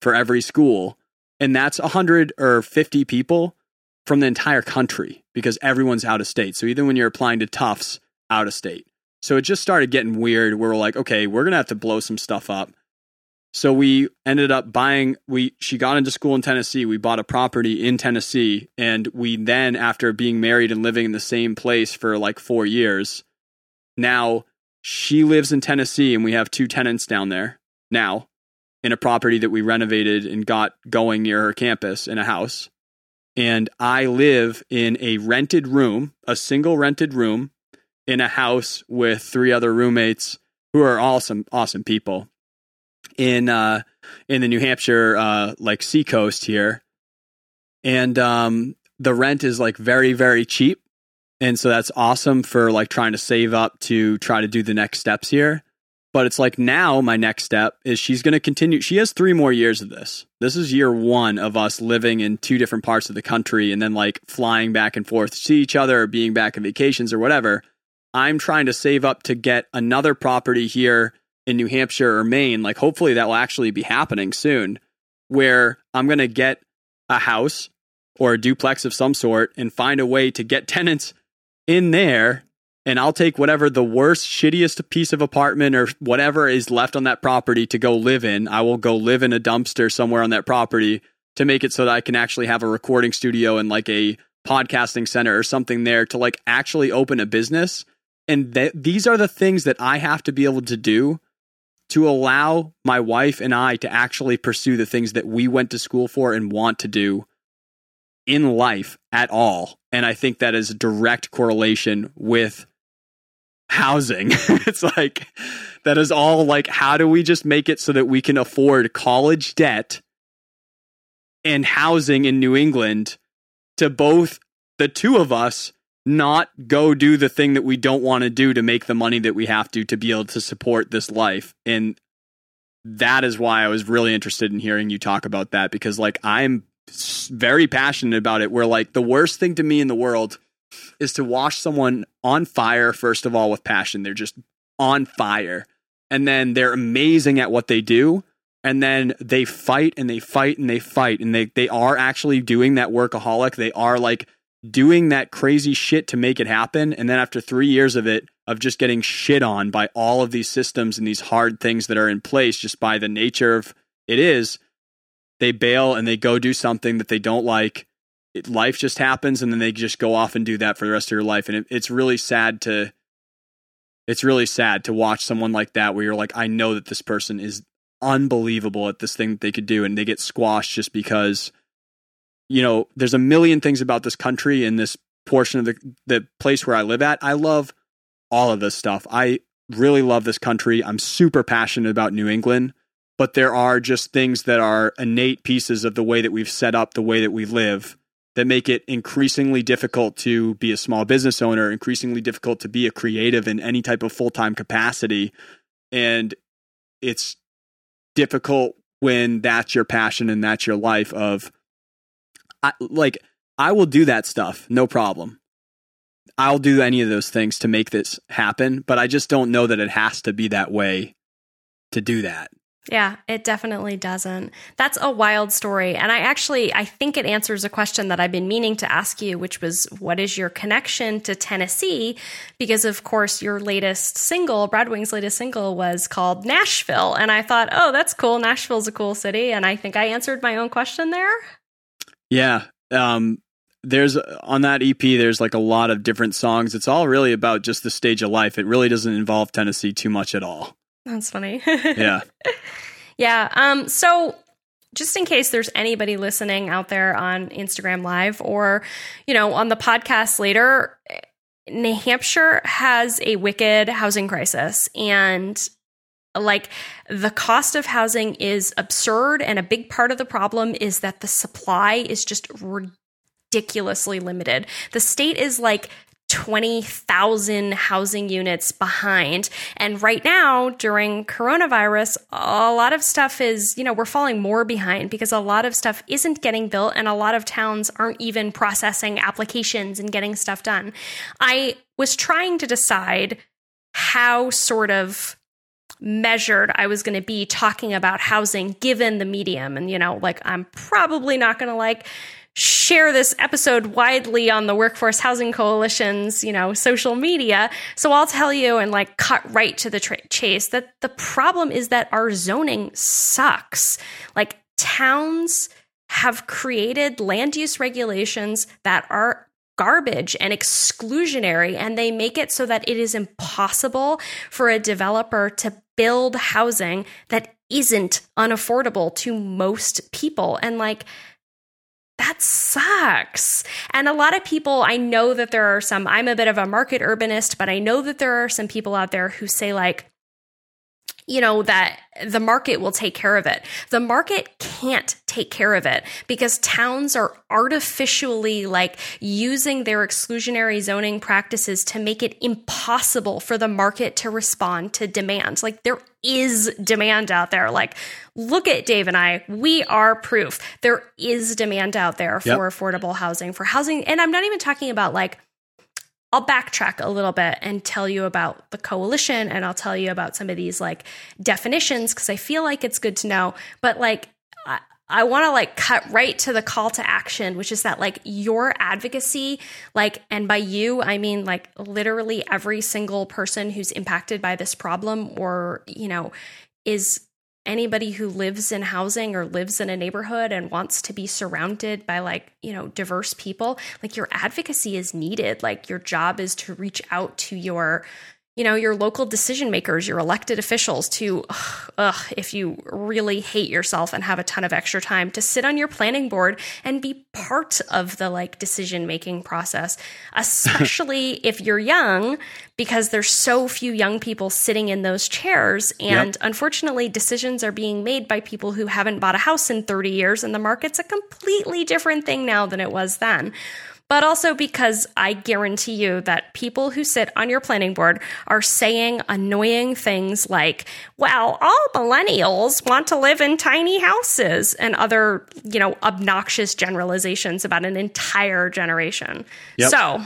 for every school, and that's a hundred or fifty people from the entire country because everyone's out of state. So even when you're applying to Tufts, out of state. So it just started getting weird. Where we're like, okay, we're gonna have to blow some stuff up. So we ended up buying we she got into school in Tennessee. We bought a property in Tennessee and we then after being married and living in the same place for like 4 years, now she lives in Tennessee and we have two tenants down there now in a property that we renovated and got going near her campus in a house. And I live in a rented room, a single rented room in a house with three other roommates who are awesome awesome people. In uh, in the New Hampshire uh, like seacoast here, and um, the rent is like very very cheap, and so that's awesome for like trying to save up to try to do the next steps here. But it's like now my next step is she's going to continue. She has three more years of this. This is year one of us living in two different parts of the country and then like flying back and forth to see each other or being back on vacations or whatever. I'm trying to save up to get another property here in New Hampshire or Maine, like hopefully that will actually be happening soon, where I'm going to get a house or a duplex of some sort and find a way to get tenants in there. And I'll take whatever the worst, shittiest piece of apartment or whatever is left on that property to go live in. I will go live in a dumpster somewhere on that property to make it so that I can actually have a recording studio and like a podcasting center or something there to like actually open a business. And th- these are the things that I have to be able to do to allow my wife and I to actually pursue the things that we went to school for and want to do in life at all. And I think that is a direct correlation with housing. it's like that is all like how do we just make it so that we can afford college debt and housing in New England to both the two of us not go do the thing that we don't want to do to make the money that we have to to be able to support this life and that is why I was really interested in hearing you talk about that because like I'm very passionate about it where like the worst thing to me in the world is to watch someone on fire first of all with passion. They're just on fire. And then they're amazing at what they do. And then they fight and they fight and they fight. And they they are actually doing that workaholic. They are like doing that crazy shit to make it happen. And then after three years of it, of just getting shit on by all of these systems and these hard things that are in place just by the nature of it is, they bail and they go do something that they don't like. It, life just happens and then they just go off and do that for the rest of your life. And it, it's really sad to, it's really sad to watch someone like that where you're like, I know that this person is unbelievable at this thing that they could do and they get squashed just because you know, there's a million things about this country and this portion of the the place where I live at. I love all of this stuff. I really love this country. I'm super passionate about New England, but there are just things that are innate pieces of the way that we've set up the way that we live that make it increasingly difficult to be a small business owner, increasingly difficult to be a creative in any type of full-time capacity. And it's difficult when that's your passion and that's your life of I, like I will do that stuff, no problem. I'll do any of those things to make this happen, but I just don't know that it has to be that way to do that.
Yeah, it definitely doesn't. That's a wild story. And I actually I think it answers a question that I've been meaning to ask you, which was what is your connection to Tennessee? Because of course your latest single, Brad Wing's latest single was called Nashville. And I thought, oh, that's cool. Nashville's a cool city. And I think I answered my own question there.
Yeah. Um, there's on that EP, there's like a lot of different songs. It's all really about just the stage of life. It really doesn't involve Tennessee too much at all.
That's funny.
yeah.
Yeah. Um, so just in case there's anybody listening out there on Instagram Live or, you know, on the podcast later, New Hampshire has a wicked housing crisis. And like the cost of housing is absurd. And a big part of the problem is that the supply is just ridiculously limited. The state is like 20,000 housing units behind. And right now, during coronavirus, a lot of stuff is, you know, we're falling more behind because a lot of stuff isn't getting built and a lot of towns aren't even processing applications and getting stuff done. I was trying to decide how sort of measured I was going to be talking about housing given the medium. And, you know, like I'm probably not going to like share this episode widely on the Workforce Housing Coalition's, you know, social media. So I'll tell you and like cut right to the tra- chase that the problem is that our zoning sucks. Like towns have created land use regulations that are garbage and exclusionary and they make it so that it is impossible for a developer to build housing that isn't unaffordable to most people and like that sucks. And a lot of people, I know that there are some, I'm a bit of a market urbanist, but I know that there are some people out there who say, like, you know, that the market will take care of it. The market can't take care of it because towns are artificially like using their exclusionary zoning practices to make it impossible for the market to respond to demand. Like there is demand out there. Like look at Dave and I, we are proof. There is demand out there for
Yep.
affordable housing, for housing. And I'm not even talking about like I'll backtrack a little bit and tell you about the coalition and I'll tell you about some of these like definitions because I feel like it's good to know. But like, I, want to like cut right to the call to action, which is that like your advocacy, like, and by you, I mean like literally every single person who's impacted by this problem or, you know, is anybody who lives in housing or lives in a neighborhood and wants to be surrounded by like you know diverse people like your advocacy is needed. Like your job is to reach out to your you know your local decision makers your elected officials to ugh, ugh, if you really hate yourself and have a ton of extra time to sit on your planning board and be part of the like decision making process especially if you're young because there's so few young people sitting in those chairs and unfortunately decisions are being made by people who haven't bought a house in 30 years and the market's a completely different thing now than it was then but also because I guarantee you that people who sit on your planning board are saying annoying things like, well, all millennials want to live in tiny houses and other, you know, obnoxious generalizations about an entire generation.
Yep.
So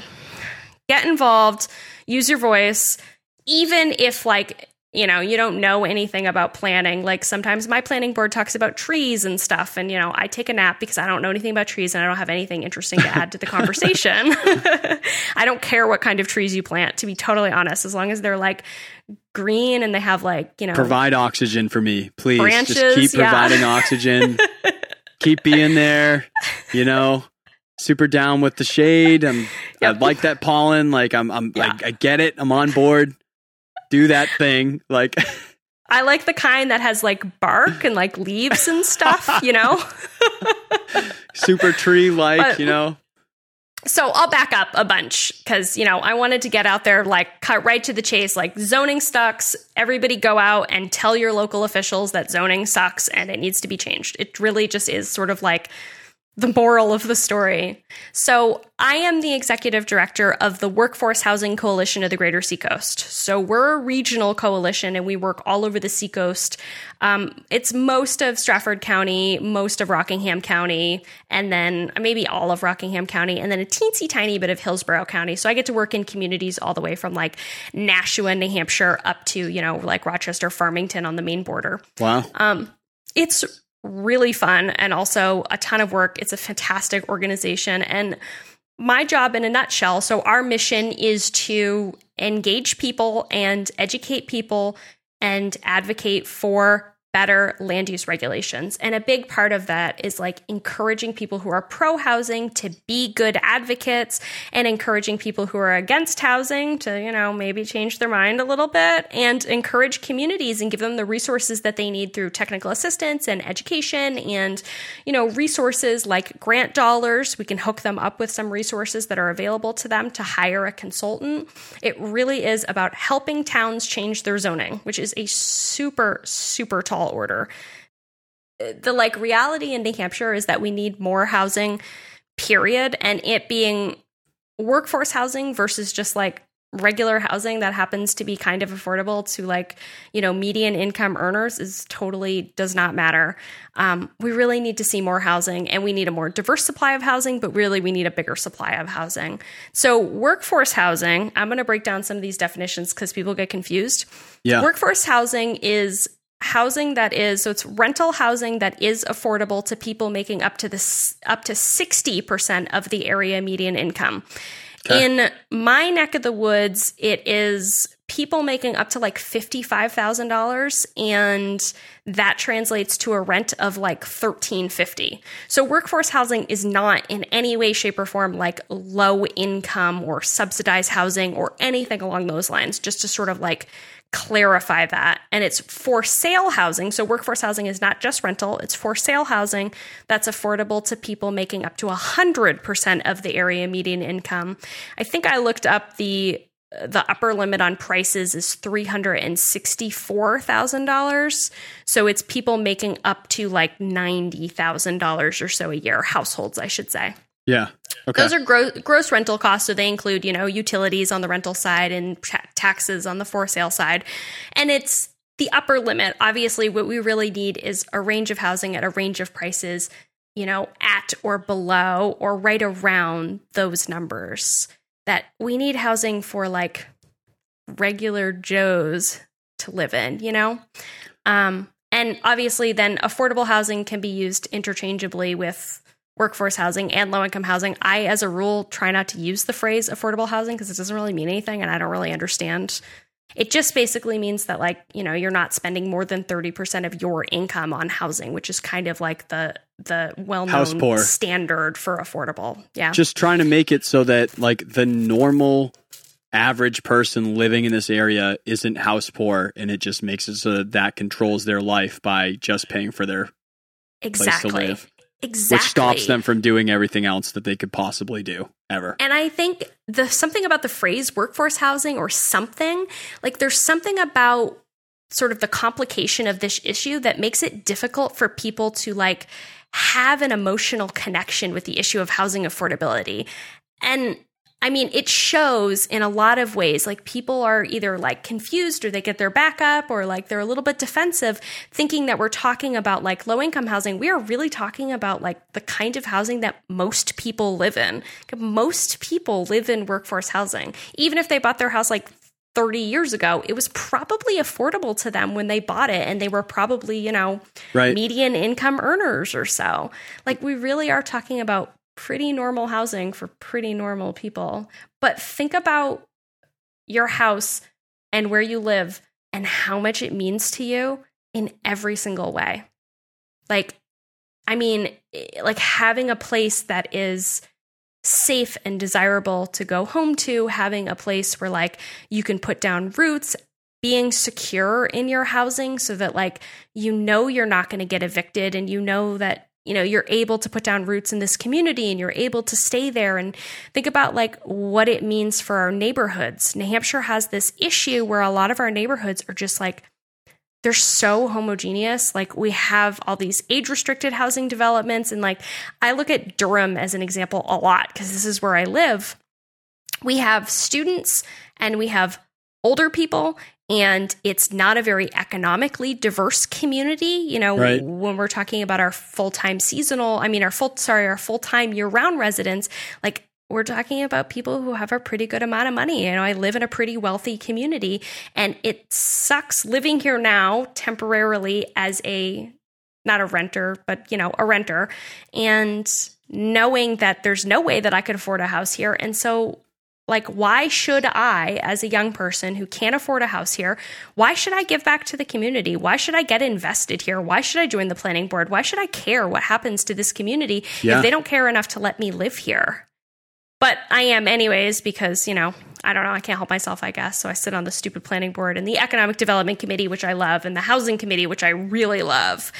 get involved, use your voice, even if like you know you don't know anything about planning like sometimes my planning board talks about trees and stuff and you know i take a nap because i don't know anything about trees and i don't have anything interesting to add to the conversation i don't care what kind of trees you plant to be totally honest as long as they're like green and they have like you know
Provide oxygen for me, please.
Branches,
Just keep
yeah.
providing oxygen. keep being there. You know, super down with the shade. I'm. I like that pollen. Like I'm. I'm.
Yeah.
I, I get it. I'm on board. Do that thing. Like
i like the kind that has like bark and like leaves and stuff you know
super tree. Like you know.
so I'll back up a bunch because you know I wanted to get out there, like cut right to the chase. Like zoning sucks. Everybody go out and tell your local officials that zoning sucks and it needs to be changed. It really just is sort of like the moral of the story. So I am the executive director of the Workforce Housing Coalition of the Greater Seacoast. So we're a regional coalition and we work all over the Seacoast. Um, it's most of Strafford County, most of Rockingham County, and then maybe all of Rockingham County, and then a teensy tiny bit of Hillsborough County. So I get to work in communities all the way from like Nashua, New Hampshire, up to, you know, like Rochester, Farmington on the Maine border
Wow.
Um, it's really fun and also a ton of work. It's a fantastic organization. And my job in a nutshell so, our mission is to engage people and educate people and advocate for better land use regulations. And a big part of that is like encouraging people who are pro housing to be good advocates and encouraging people who are against housing to, you know, maybe change their mind a little bit and encourage communities and give them the resources that they need through technical assistance and education and, you know, resources like grant dollars. We can hook them up with some resources that are available to them to hire a consultant. It really is about helping towns change their zoning, which is a super, super tall order. The like reality in New Hampshire is that we need more housing, period, and it being workforce housing versus just like regular housing that happens to be kind of affordable to like you know median income earners is totally does not matter um, we really need to see more housing and we need a more diverse supply of housing but really we need a bigger supply of housing so workforce housing i'm going to break down some of these definitions because people get confused
Yeah.
Workforce housing is housing that is so it's rental housing that is affordable to people making up to this up to 60% of the area median income.
Okay.
In my neck of the woods, it is people making up to like $55,000 and that translates to a rent of like 1350. So workforce housing is not in any way shape or form like low income or subsidized housing or anything along those lines just to sort of like clarify that. And it's for sale housing. So workforce housing is not just rental, it's for sale housing that's affordable to people making up to 100% of the area median income. I think I looked up the the upper limit on prices is $364,000. So it's people making up to like $90,000 or so a year, households, I should say.
Yeah. Okay.
Those are gross, gross rental costs. So they include, you know, utilities on the rental side and ta- taxes on the for sale side. And it's the upper limit. Obviously, what we really need is a range of housing at a range of prices, you know, at or below or right around those numbers. That we need housing for like regular Joes to live in, you know? Um, and obviously, then affordable housing can be used interchangeably with workforce housing and low income housing. I, as a rule, try not to use the phrase affordable housing because it doesn't really mean anything and I don't really understand. It just basically means that, like, you know, you're not spending more than 30% of your income on housing, which is kind of like the the
well-known
standard for affordable. Yeah.
Just trying to make it so that like the normal average person living in this area isn't house poor and it just makes it so that that controls their life by just paying for their
exactly.
place to live.
Exactly.
which stops them from doing everything else that they could possibly do ever.
And I think the something about the phrase workforce housing or something, like there's something about sort of the complication of this issue that makes it difficult for people to like have an emotional connection with the issue of housing affordability. And I mean, it shows in a lot of ways. Like people are either like confused or they get their back up or like they're a little bit defensive, thinking that we're talking about like low income housing. We are really talking about like the kind of housing that most people live in. Most people live in workforce housing. Even if they bought their house like 30 years ago, it was probably affordable to them when they bought it and they were probably, you know,
Right.
median income earners or so. Like we really are talking about pretty normal housing for pretty normal people. But think about your house and where you live and how much it means to you in every single way. Like, I mean, like having a place that is safe and desirable to go home to, having a place where like you can put down roots, being secure in your housing so that like you know you're not going to get evicted and you know that you know you're able to put down roots in this community and you're able to stay there and think about like what it means for our neighborhoods. New Hampshire has this issue where a lot of our neighborhoods are just like they're so homogeneous. Like we have all these age restricted housing developments. And like I look at Durham as an example a lot because this is where I live. We have students and we have older people and it's not a very economically diverse community. You know
Right.
when we're talking about our full-time seasonal i mean our full sorry our full-time year-round residents like we're talking about people who have a pretty good amount of money. You know i live in a pretty wealthy community and it sucks living here now temporarily as a not a renter but you know a renter and knowing that there's no way that i could afford a house here. And so like, why should I, as a young person who can't afford a house here, why should I give back to the community? Why should I get invested here? Why should I join the planning board? Why should I care what happens to this community
Yeah.
if they don't care enough to let me live here? But I am, anyways, because, you know, I don't know, I can't help myself, I guess. So I sit on the stupid planning board and the economic development committee, which I love, and the housing committee, which I really love.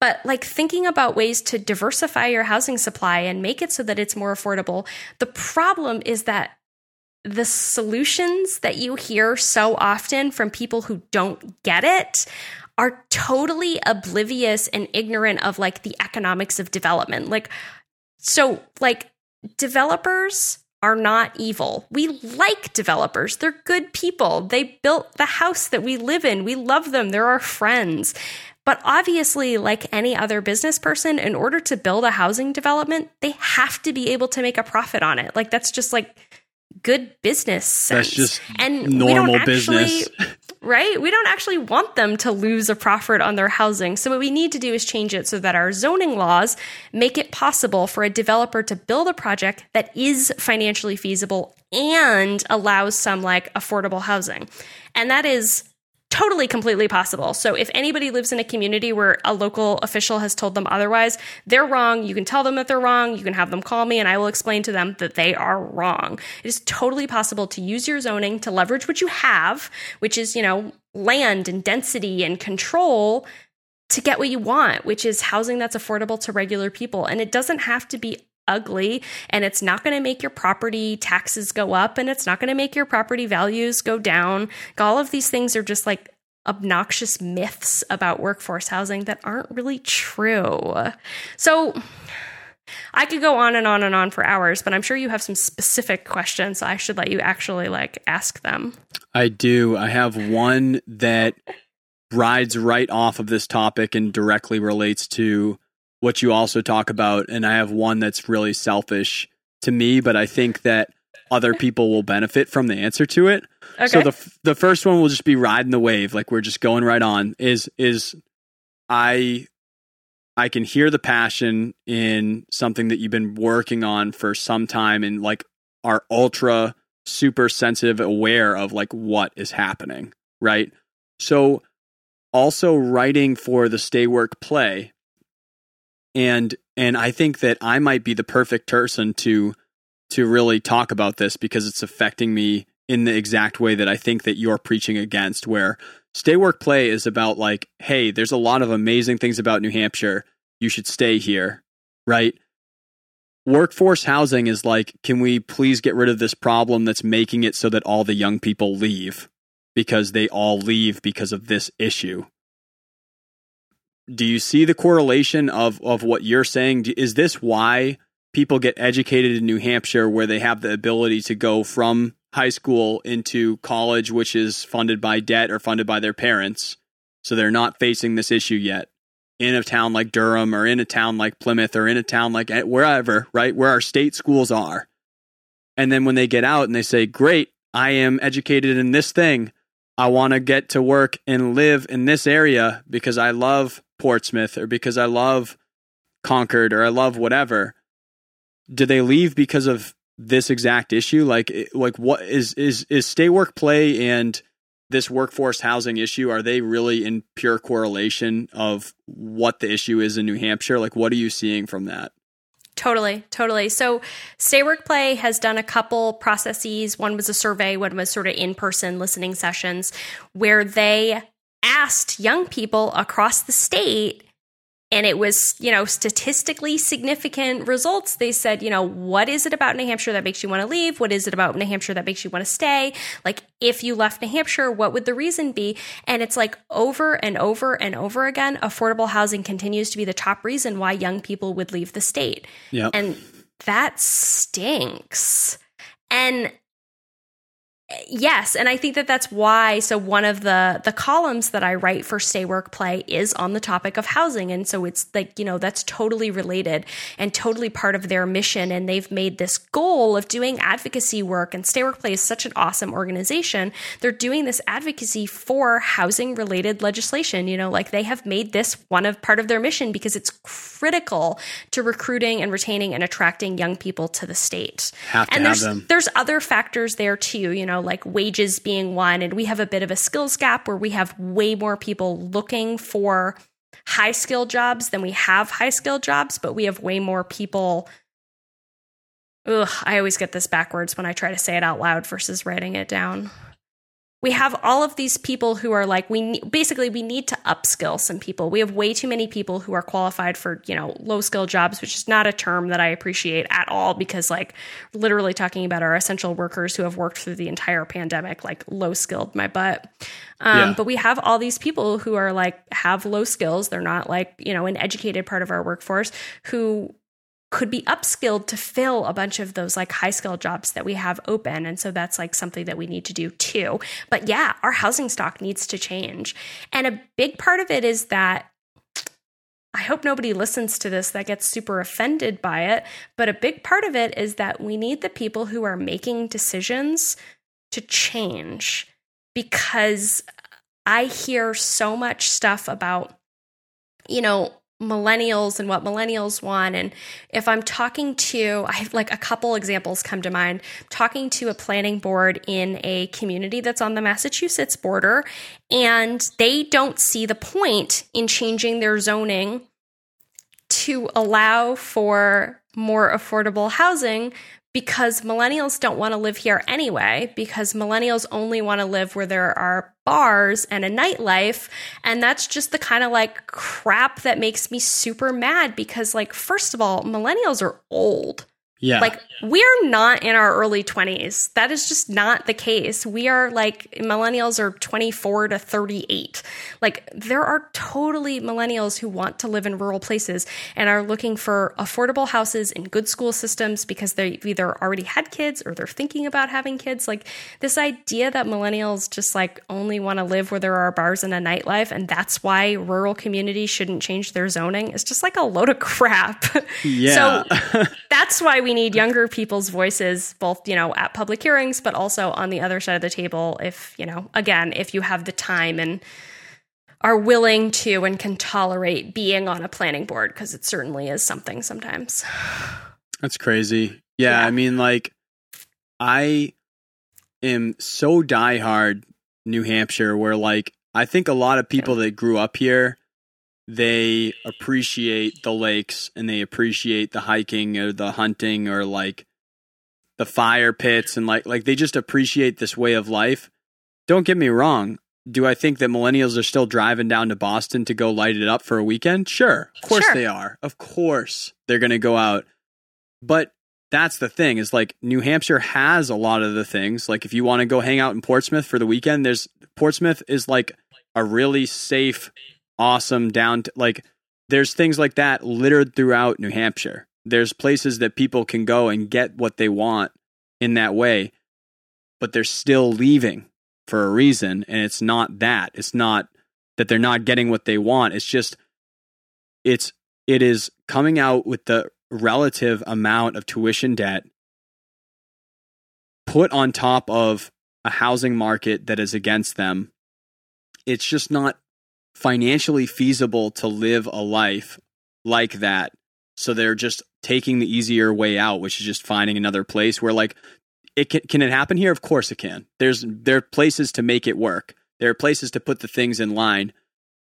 But like thinking about ways to diversify your housing supply and make it so that it's more affordable. The problem is that the solutions that you hear so often from people who don't get it are totally oblivious and ignorant of like the economics of development. Like, so, like, developers are not evil. We like developers. They're good people. They built the house that we live in. We love them. They're our friends. But obviously, like any other business person, in order to build a housing development, they have to be able to make a profit on it. Like, that's just like, good business sense.
That's just
and
normal
actually,
business.
right? We don't actually want them to lose a profit on their housing. So what we need to do is change it so that our zoning laws make it possible for a developer to build a project that is financially feasible and allows some like affordable housing. And that is totally completely possible. So if anybody lives in a community where a local official has told them otherwise, they're wrong. You can tell them that they're wrong. You can have them call me and I will explain to them that they are wrong. It is totally possible to use your zoning to leverage what you have, which is, you know, land and density and control to get what you want, which is housing that's affordable to regular people. And it doesn't have to be ugly and it's not going to make your property taxes go up and it's not going to make your property values go down. All of these things are just like obnoxious myths about workforce housing that aren't really true. So I could go on and on and on for hours, but I'm sure you have some specific questions. So I should let you actually like ask them.
I do. I have one that rides right off of this topic and directly relates to what you also talk about. And I have one that's really selfish to me, but I think that other people will benefit from the answer to it.
Okay.
So the the first one will just be riding the wave, like we're just going right on. Is is I I can hear the passion in something that you've been working on for some time and like are ultra super sensitive aware of like what is happening, right? So also writing for the stay work play and and I think that I might be the perfect person to to really talk about this because it's affecting me in the exact way that I think that you're preaching against where stay work play is about like hey there's a lot of amazing things about New Hampshire. You should stay here right? Workforce housing is like can we please get rid of this problem that's making it so that all the young people leave? Because they all leave because of this issue do you see the correlation of of what you're saying? Is this why people get educated in New Hampshire where they have the ability to go from high school into college which is funded by debt or funded by their parents so they're not facing this issue yet in a town like Durham or in a town like Plymouth or in a town like eh, wherever right where our state schools are? And then when they get out and they say great I am educated in this thing. I want to get to work and live in this area because I love Portsmouth or because I love Concord or I love whatever. Do they leave because of this exact issue? Like, like what is is is stay work play and this workforce housing issue? Are they really in pure correlation of what the issue is in New Hampshire? Like, what are you seeing from that?
Totally, totally. So, Stay Work Play has done a couple processes. One was a survey, one was sort of in person listening sessions where they asked young people across the state and it was, you know, statistically significant results. They said, you know, what is it about New Hampshire that makes you want to leave? What is it about New Hampshire that makes you want to stay? Like, if you left New Hampshire, what would the reason be? And it's like over and over and over again, affordable housing continues to be the top reason why young people would leave the state.
Yeah.
And that stinks. And yes and i think that that's why so one of the the columns that i write for stay work play is on the topic of housing and so it's like you know that's totally related and totally part of their mission and they've made this goal of doing advocacy work and stay work play is such an awesome organization they're doing this advocacy for housing related legislation you know like they have made this one of part of their mission because it's critical to recruiting and retaining and attracting young people to the state
Have to
and
have
there's
them.
there's other factors there too you know like wages being one. And we have a bit of a skills gap where we have way more people looking for high skill jobs than we have high skill jobs but we have way more people. Ugh, I always get this backwards when I try to say it out loud versus writing it down we have all of these people who are like we basically we need to upskill some people. We have way too many people who are qualified for you know low skill jobs which is not a term that i appreciate at all because like literally talking about our essential workers who have worked through the entire pandemic like low skilled my butt. Um,
Yeah.
but we have all these people who are like have low skills. They're not like you know an educated part of our workforce who could be upskilled to fill a bunch of those like high skill jobs that we have open. And so that's like something that we need to do too. But yeah, our housing stock needs to change. And a big part of it is that I hope nobody listens to this that gets super offended by it. But a big part of it is that we need the people who are making decisions to change because I hear so much stuff about, you know, millennials and what millennials want. And if I'm talking to, I have like a couple examples come to mind, talking to a planning board in a community that's on the Massachusetts border, and they don't see the point in changing their zoning to allow for more affordable housing because millennials don't want to live here anyway, because millennials only want to live where there are bars and a nightlife. And that's just the kind of like crap that makes me super mad because, like, first of all, millennials are old.
Yeah.
Like we're not in our early 20s. That is just not the case. We are like millennials are 24 to 38. Like there are totally millennials who want to live in rural places and are looking for affordable houses in good school systems because they've either already had kids or they're thinking about having kids. Like this idea that millennials just like only want to live where there are bars and a nightlife and that's why rural communities shouldn't change their zoning is just like a load of crap.
Yeah.
so that's why we need younger people's voices, both, you know, at public hearings, but also on the other side of the table. If, you know, again, if you have the time and are willing to and can tolerate being on a planning board, because it certainly is something sometimes.
That's crazy. Yeah,
Yeah.
I mean, like, I am so diehard New Hampshire, where like I think a lot of people that grew up here, they appreciate the lakes and they appreciate the hiking or the hunting or like the fire pits and like like they just appreciate this way of life. Don't get me wrong. Do I think that millennials are still driving down to Boston to go light it up for a weekend? Sure. Of course
Sure.
they are. Of course they're going to go out. But that's the thing is like New Hampshire has a lot of the things. Like if you want to go hang out in Portsmouth for the weekend, there's Portsmouth is like a really safe, awesome down to, like there's things like that littered throughout New Hampshire. There's places that people can go and get what they want in that way, but they're still leaving for a reason and it's not that. It's not that they're not getting what they want. It's just it's it is coming out with the relative amount of tuition debt put on top of a housing market that is against them. It's just not financially feasible to live a life like that. So they're just taking the easier way out, which is just finding another place where like it can, can it happen here? Of course it can. There's there are places to make it work. There are places to put the things in line.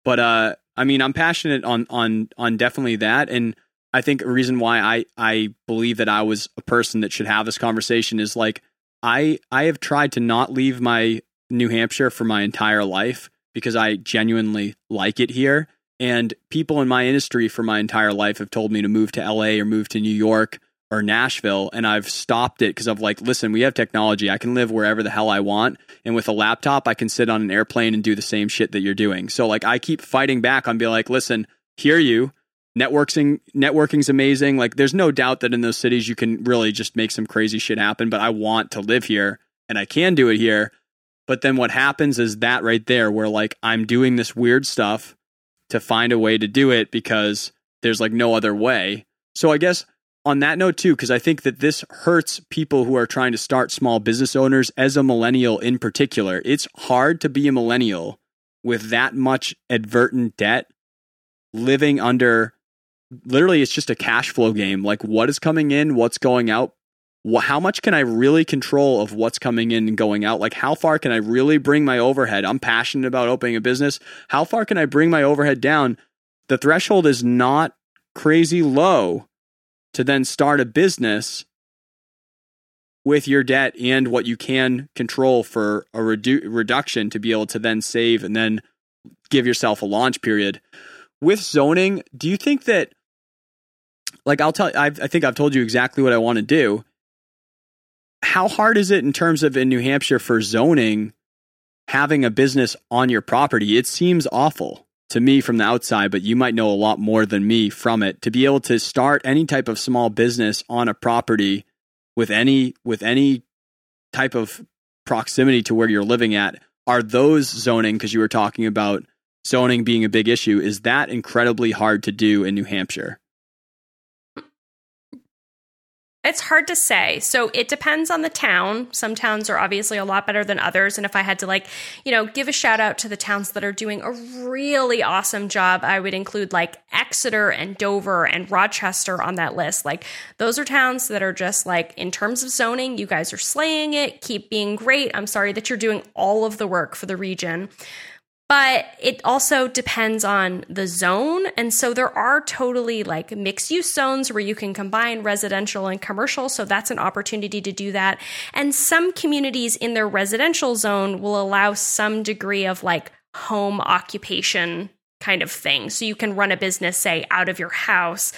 But uh I mean I'm passionate on on on definitely that and I think a reason why I I believe that I was a person that should have this conversation is like I I have tried to not leave my New Hampshire for my entire life because I genuinely like it here. And people in my industry for my entire life have told me to move to LA or move to New York or Nashville. And I've stopped it because I'm like listen we have technology. I can live wherever the hell I want. And with a laptop I can sit on an airplane and do the same shit that you're doing. So like I keep fighting back on be like listen hear you. Networking networking's amazing. Like there's no doubt that in those cities you can really just make some crazy shit happen but i want to live here and i can do it here but then what happens is that right there where like i'm doing this weird stuff to find a way to do it because there's like no other way. So i guess on that note too because i think that this hurts people who are trying to start small business owners as a millennial in particular. It's hard to be a millennial with that much advertent debt living under literally it's just a cash flow game. Like what is coming in? What's going out how much can i really control of what's coming in and going out? Like how far can i really bring my overhead? I'm passionate about opening a business. How far can i bring my overhead down? The threshold is not crazy low to then start a business with your debt and what you can control for a redu- reduction to be able to then save and then give yourself a launch period. With zoning do you think that like I'll tell I think I've told you exactly what I want to do. How hard is it in terms of in New Hampshire for zoning having a business on your property? It seems awful to me from the outside, but you might know a lot more than me from it to be able to start any type of small business on a property with any with any type of proximity to where you're living at. Are those zoning because you were talking about zoning being a big issue. Is that incredibly hard to do in New Hampshire?
It's hard to say. So it depends on the town. Some towns are obviously a lot better than others. And if I had to, like, you know, give a shout out to the towns that are doing a really awesome job, I would include like Exeter and Dover and Rochester on that list. Like, those are towns that are just like, in terms of zoning, you guys are slaying it. Keep being great. I'm sorry that you're doing all of the work for the region but it also depends on the zone. And so there are totally like mixed use zones where you can combine residential and commercial. So that's an opportunity to do that. And some communities in their residential zone will allow some degree of like home occupation kind of thing. So you can run a business, say, out of your house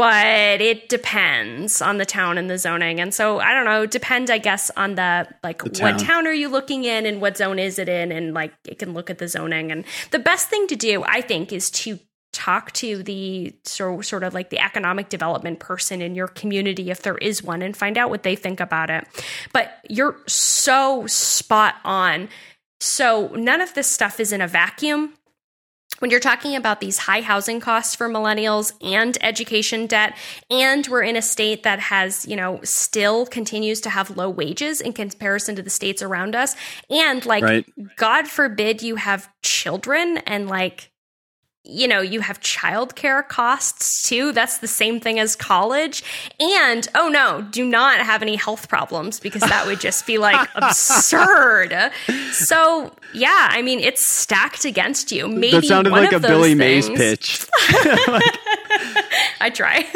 but it depends on the town and the zoning. And so I don't know, depend I guess on the like the town. what town are you looking in and what zone is it in and like it can look at the zoning and the best thing to do I think is to talk to the so, sort of like the economic development person in your community if there is one and find out what they think about it. But you're so spot on. So none of this stuff is in a vacuum when you're talking about these high housing costs for millennials and education debt, and we're in a state that has, you know, still continues to have low wages in comparison to the states around us, and like, right. God forbid you have children and like you know, you have childcare costs too. That's the same thing as college. And oh no, do not have any health problems because that would just be like absurd. So yeah, I mean, it's stacked against you. Maybe
that sounded like a Billy things. Mays pitch.
I try.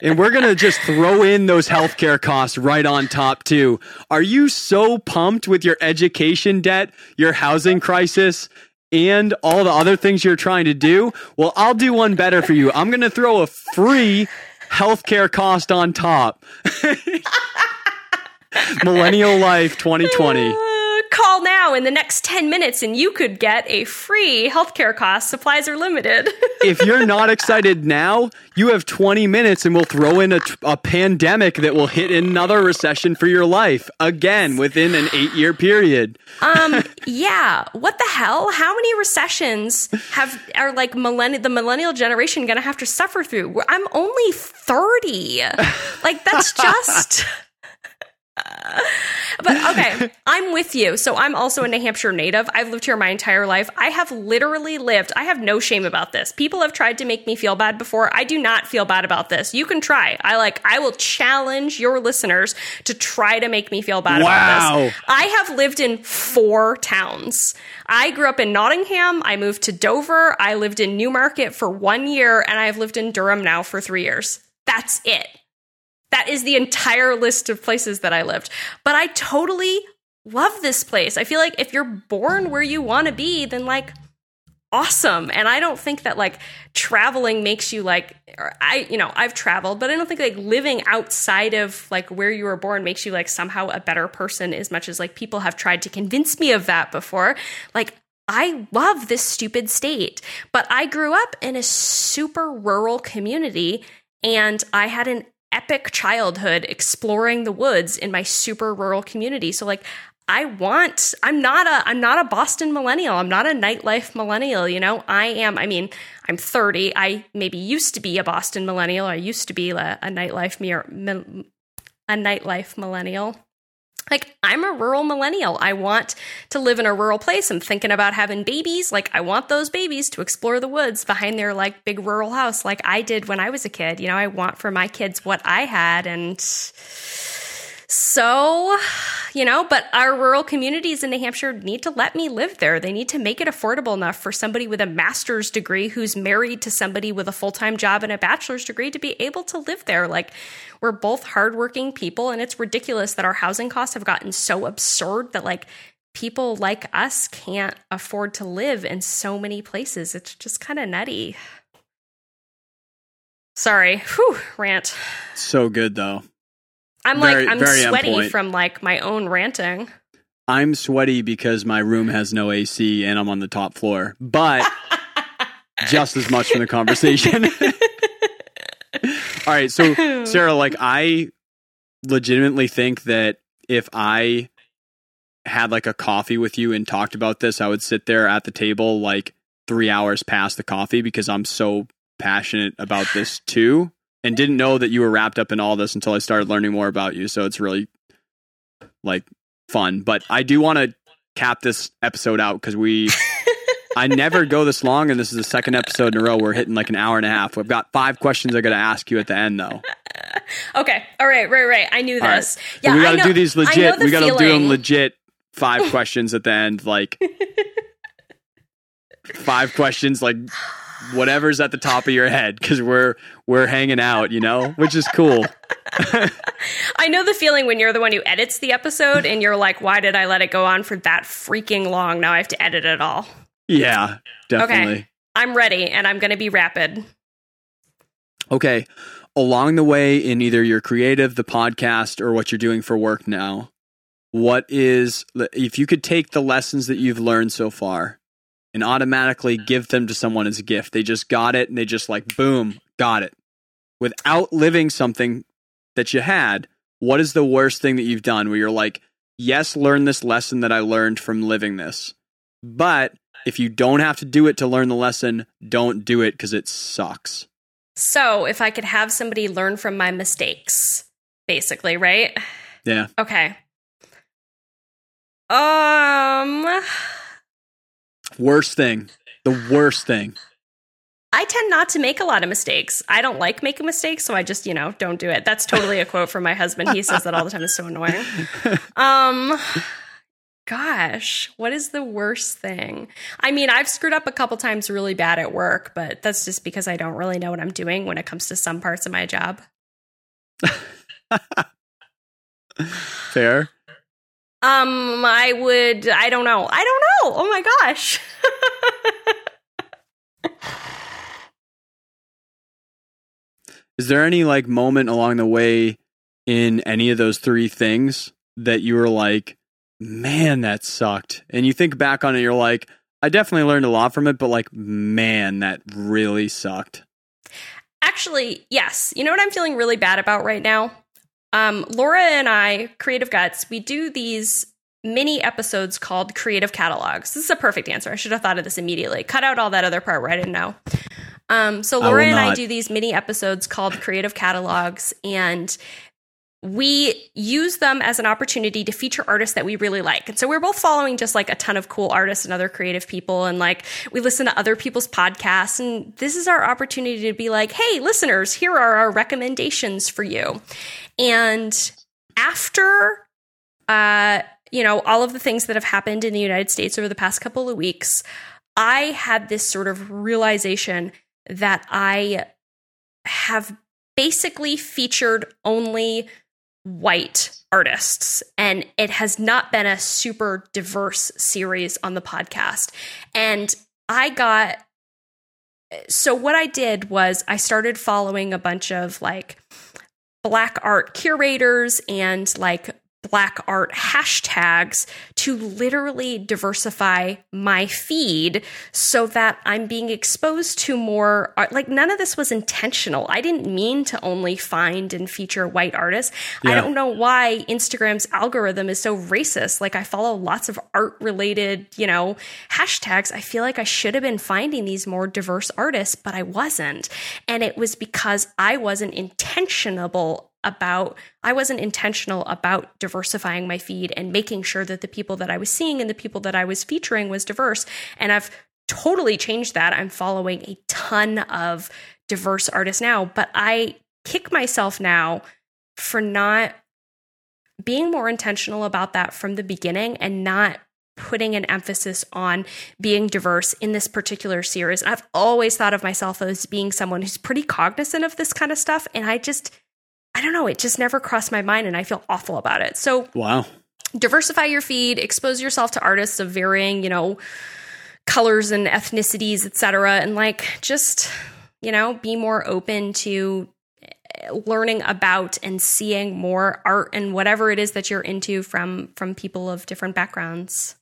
and we're going to just throw in those healthcare costs right on top too. Are you so pumped with your education debt, your housing crisis, and all the other things you're trying to do, well, I'll do one better for you. I'm going to throw a free healthcare cost on top. Millennial Life 2020.
call now in the next 10 minutes and you could get a free healthcare cost. Supplies are limited.
if you're not excited now, you have 20 minutes and we'll throw in a, a pandemic that will hit another recession for your life again within an eight year period.
um, yeah. What the hell? How many recessions have are like millennial the millennial generation going to have to suffer through? I'm only 30. Like that's just but okay, I'm with you. So I'm also a New Hampshire native. I've lived here my entire life. I have literally lived, I have no shame about this. People have tried to make me feel bad before. I do not feel bad about this. You can try. I like, I will challenge your listeners to try to make me feel bad wow. about this. I have lived in four towns. I grew up in Nottingham. I moved to Dover. I lived in Newmarket for one year, and I've lived in Durham now for three years. That's it. That is the entire list of places that I lived. But I totally love this place. I feel like if you're born where you want to be, then like awesome. And I don't think that like traveling makes you like I you know, I've traveled, but I don't think like living outside of like where you were born makes you like somehow a better person as much as like people have tried to convince me of that before. Like I love this stupid state, but I grew up in a super rural community and I had an epic childhood exploring the woods in my super rural community. So like I want I'm not a I'm not a Boston millennial. I'm not a nightlife millennial, you know? I am I mean, I'm 30. I maybe used to be a Boston millennial. I used to be a, a nightlife a nightlife millennial like I'm a rural millennial. I want to live in a rural place. I'm thinking about having babies. Like I want those babies to explore the woods behind their like big rural house like I did when I was a kid. You know, I want for my kids what I had and so, you know, but our rural communities in New Hampshire need to let me live there. They need to make it affordable enough for somebody with a master's degree who's married to somebody with a full time job and a bachelor's degree to be able to live there. Like, we're both hardworking people, and it's ridiculous that our housing costs have gotten so absurd that, like, people like us can't afford to live in so many places. It's just kind of nutty. Sorry. Whew, rant.
So good, though.
I'm very, like I'm sweaty from like my own ranting.
I'm sweaty because my room has no AC and I'm on the top floor, but just as much from the conversation. All right, so Sarah, like I legitimately think that if I had like a coffee with you and talked about this, I would sit there at the table like three hours past the coffee because I'm so passionate about this too. And didn't know that you were wrapped up in all this until I started learning more about you. So it's really like fun. But I do want to cap this episode out because we I never go this long, and this is the second episode in a row we're hitting like an hour and a half. We've got five questions I got to ask you at the end, though.
Okay. All right. Right. Right. I knew this.
So
Yeah.
we got to do these legit.
the
We got to do them legit. Five questions at the end, like five questions, like whatever's at the top of your head, because we're we're hanging out, you know, which is cool.
I know the feeling when you're the one who edits the episode and you're like, why did I let it go on for that freaking long? Now I have to edit it all.
Yeah, definitely.
I'm ready and I'm going to be rapid.
Okay. Along the way in either your creative, the podcast, or what you're doing for work now, what is, if you could take the lessons that you've learned so far and automatically give them to someone as a gift, they just got it and they just like, boom, got it. Without living something that you had, what is the worst thing that you've done where you're like, yes, learn this lesson that I learned from living this. But if you don't have to do it to learn the lesson, don't do it because it sucks.
So if I could have somebody learn from my mistakes, basically, right?
Yeah.
Okay. Um,
Worst thing. The worst thing.
I tend not to make a lot of mistakes. I don't like making mistakes, so I just, you know, don't do it. That's totally a quote from my husband. He says that all the time. It's so annoying. Um, gosh, what is the worst thing? I mean, I've screwed up a couple times really bad at work, but that's just because I don't really know what I'm doing when it comes to some parts of my job.
Fair.
Um, I would, I don't know. I don't know. Oh my gosh.
Is there any like moment along the way in any of those three things that you were like, man, that sucked? And you think back on it, you're like, I definitely learned a lot from it, but like, man, that really sucked.
Actually, yes. You know what I'm feeling really bad about right now? Um, Laura and I, Creative Guts, we do these mini episodes called Creative Catalogs. This is a perfect answer. I should have thought of this immediately. Cut out all that other part where I didn't know. Um, so
I
Laura and I do these mini episodes called Creative Catalogs, and we use them as an opportunity to feature artists that we really like. And so we're both following just like a ton of cool artists and other creative people. And like we listen to other people's podcasts. And this is our opportunity to be like, hey, listeners, here are our recommendations for you. And after, uh, you know, all of the things that have happened in the United States over the past couple of weeks, I had this sort of realization that I have basically featured only white artists. And it has not been a super diverse series on the podcast. And i got so what i did was i started following a bunch of like black art curators and like black art hashtags to literally diversify my feed so that I'm being exposed to more art. Like, none of this was intentional. I didn't mean to only find and feature white artists. I don't know why Instagram's algorithm is so racist. Like, I follow lots of art related, you know, hashtags. I feel like I should have been finding these more diverse artists, but I wasn't. And it was because I wasn't intentional about I wasn't intentional about diversifying my feed and making sure that the people that I was seeing and the people that I was featuring was diverse and I've totally changed that. I'm following a ton of diverse artists now, but I kick myself now for not being more intentional about that from the beginning and not putting an emphasis on being diverse in this particular series. I've always thought of myself as being someone who's pretty cognizant of this kind of stuff and I just I don't know, it just never crossed my mind and I feel awful about it. So
Wow.
diversify your feed, expose yourself to artists of varying, you know, colors and ethnicities, etc. And like just, you know, be more open to eh, learning about and seeing more art and whatever it is that you're into from from people of different backgrounds.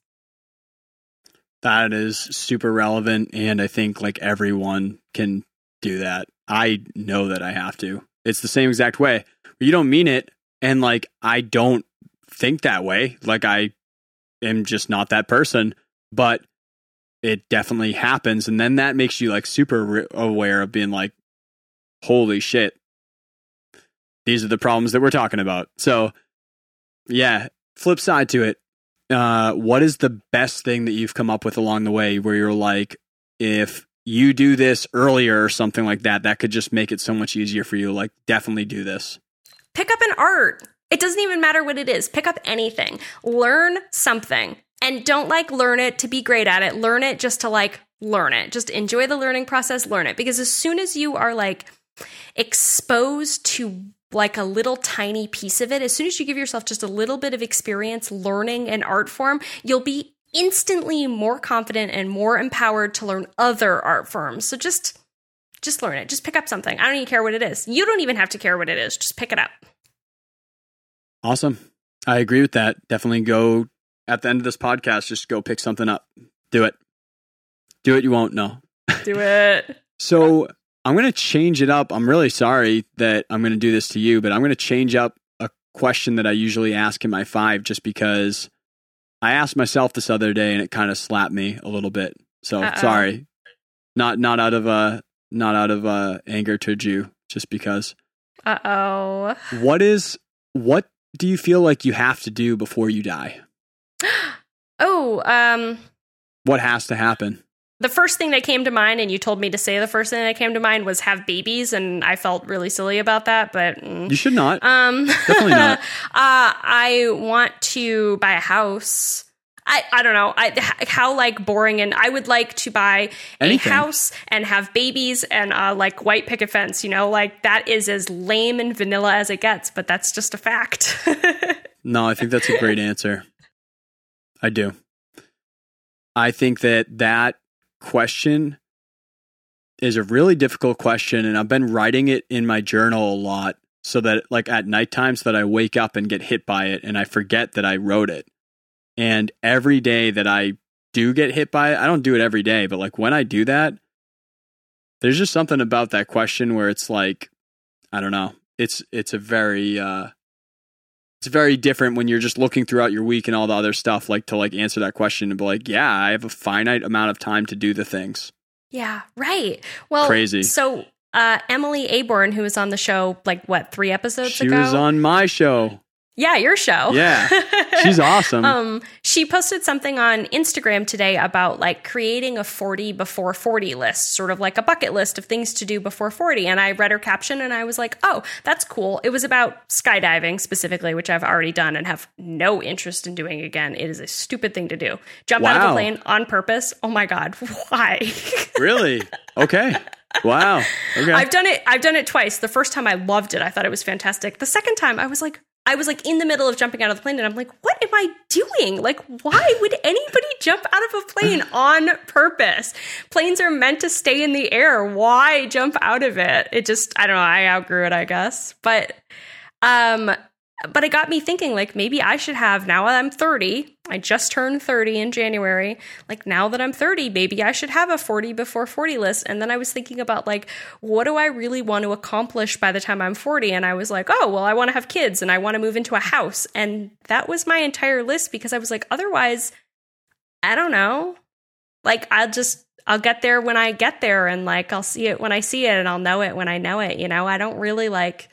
That is super relevant. And I think like everyone can do that. I know that I have to. It's the same exact way. You don't mean it. And like, I don't think that way. Like, I am just not that person. But it definitely happens. And then that makes you like super aware of being like, holy shit, these are the problems that we're talking about. So, yeah, flip side to it. Uh, what is the best thing that you've come up with along the way where you're like, if you do this earlier or something like that, that could just make it so much easier for you? Like, definitely do this.
Pick up an art. It doesn't even matter what it is. Pick up anything. Learn something. And don't like learn it to be great at it. Learn it just to like learn it. Just enjoy the learning process, learn it. Because as soon as you are like exposed to like a little tiny piece of it, as soon as you give yourself just a little bit of experience learning an art form, you'll be instantly more confident and more empowered to learn other art forms. So just just learn it. Just pick up something. I don't even care what it is. You don't even have to care what it is. Just pick it up.
Awesome. I agree with that. Definitely go at the end of this podcast, just go pick something up. Do it. Do it. You won't know.
Do it.
so I'm going to change it up. I'm really sorry that I'm going to do this to you, but I'm going to change up a question that I usually ask in my five just because I asked myself this other day and it kind of slapped me a little bit. So
Uh-oh.
sorry. Not not out of uh not out of uh anger to you, just because.
Uh oh.
What is what do you feel like you have to do before you die?
Oh, um,
What has to happen?
The first thing that came to mind, and you told me to say the first thing that came to mind was have babies, and I felt really silly about that, but. mm.
You should not.
Um,
Definitely not.
uh, I want to buy a house. I, I don't know. I, how like boring and I would like to buy
Anything.
a house and have babies and uh, like white picket fence. You know, like that is as lame and vanilla as it gets, but that's just a fact.
No, I think that's a great answer. I do. I think that that question is a really difficult question, and I've been writing it in my journal a lot so that, like, at nighttime, so that I wake up and get hit by it and I forget that I wrote it. And every day that I do get hit by it, I don't do it every day, but like when I do that, there's just something about that question where it's like, I don't know. It's it's a very uh it's very different when you're just looking throughout your week and all the other stuff like to like answer that question and be like yeah i have a finite amount of time to do the things
yeah, right. Well,
Crazy.
So uh, Emily Aborn, who was on the show like what three episodes ago?
she was on my show
yeah, your show.
Yeah. she's awesome
Um, she posted something on Instagram today about like creating a 40 before 40 list, sort of like a bucket list of things to do before 40. And I read her caption and I was like, oh, that's cool. It was about skydiving specifically, which I've already done and have no interest in doing again. It is a stupid thing to do. Jump out of
Wow.
a plane on purpose. Oh my God. Why?
really okay wow okay
I've done it. I've done it twice. The first time I loved it. I thought it was fantastic. The second time I was like, I was like in the middle of jumping out of the plane, and I'm like, what am I doing? Like, why would anybody jump out of a plane on purpose? Planes are meant to stay in the air. Why jump out of it? It just, I don't know. I outgrew it, I guess. But, um, but it got me thinking like maybe I should have now I'm 30. I just turned 30 in January. Like now that I'm 30, maybe I should have a 40 before 40 list. And then I was thinking about like what do I really want to accomplish by the time I'm 40? And I was like, "Oh, well I want to have kids and I want to move into a house." And that was my entire list because I was like, otherwise I don't know. Like I'll just I'll get there when I get there and like I'll see it when I see it and I'll know it when I know it, you know? I don't really like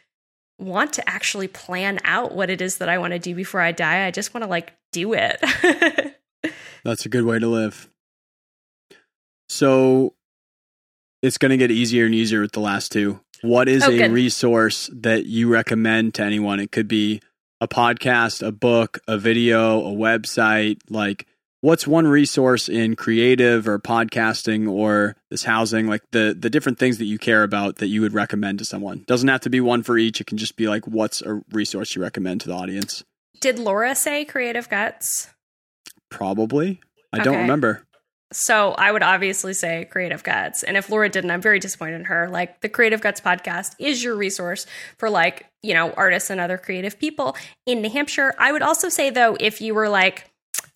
want to actually plan out what it is that I want to do before I die. I just want to like do it.
that's a good way to live so it's going to get easier and easier with the last two what is
Oh,
a
good.
resource that you recommend to anyone it could be a podcast a book a video a website like what's one resource in creative or podcasting or this housing like the the different things that you care about that you would recommend to someone doesn't have to be one for each it can just be like what's a resource you recommend to the audience
Did Laura say creative guts?
probably i don't remember
So I would obviously say Creative Guts. And if Laura didn't, I'm very disappointed in her. Like the Creative Guts podcast is your resource for like, you know, artists and other creative people in New Hampshire. I would also say though, if you were like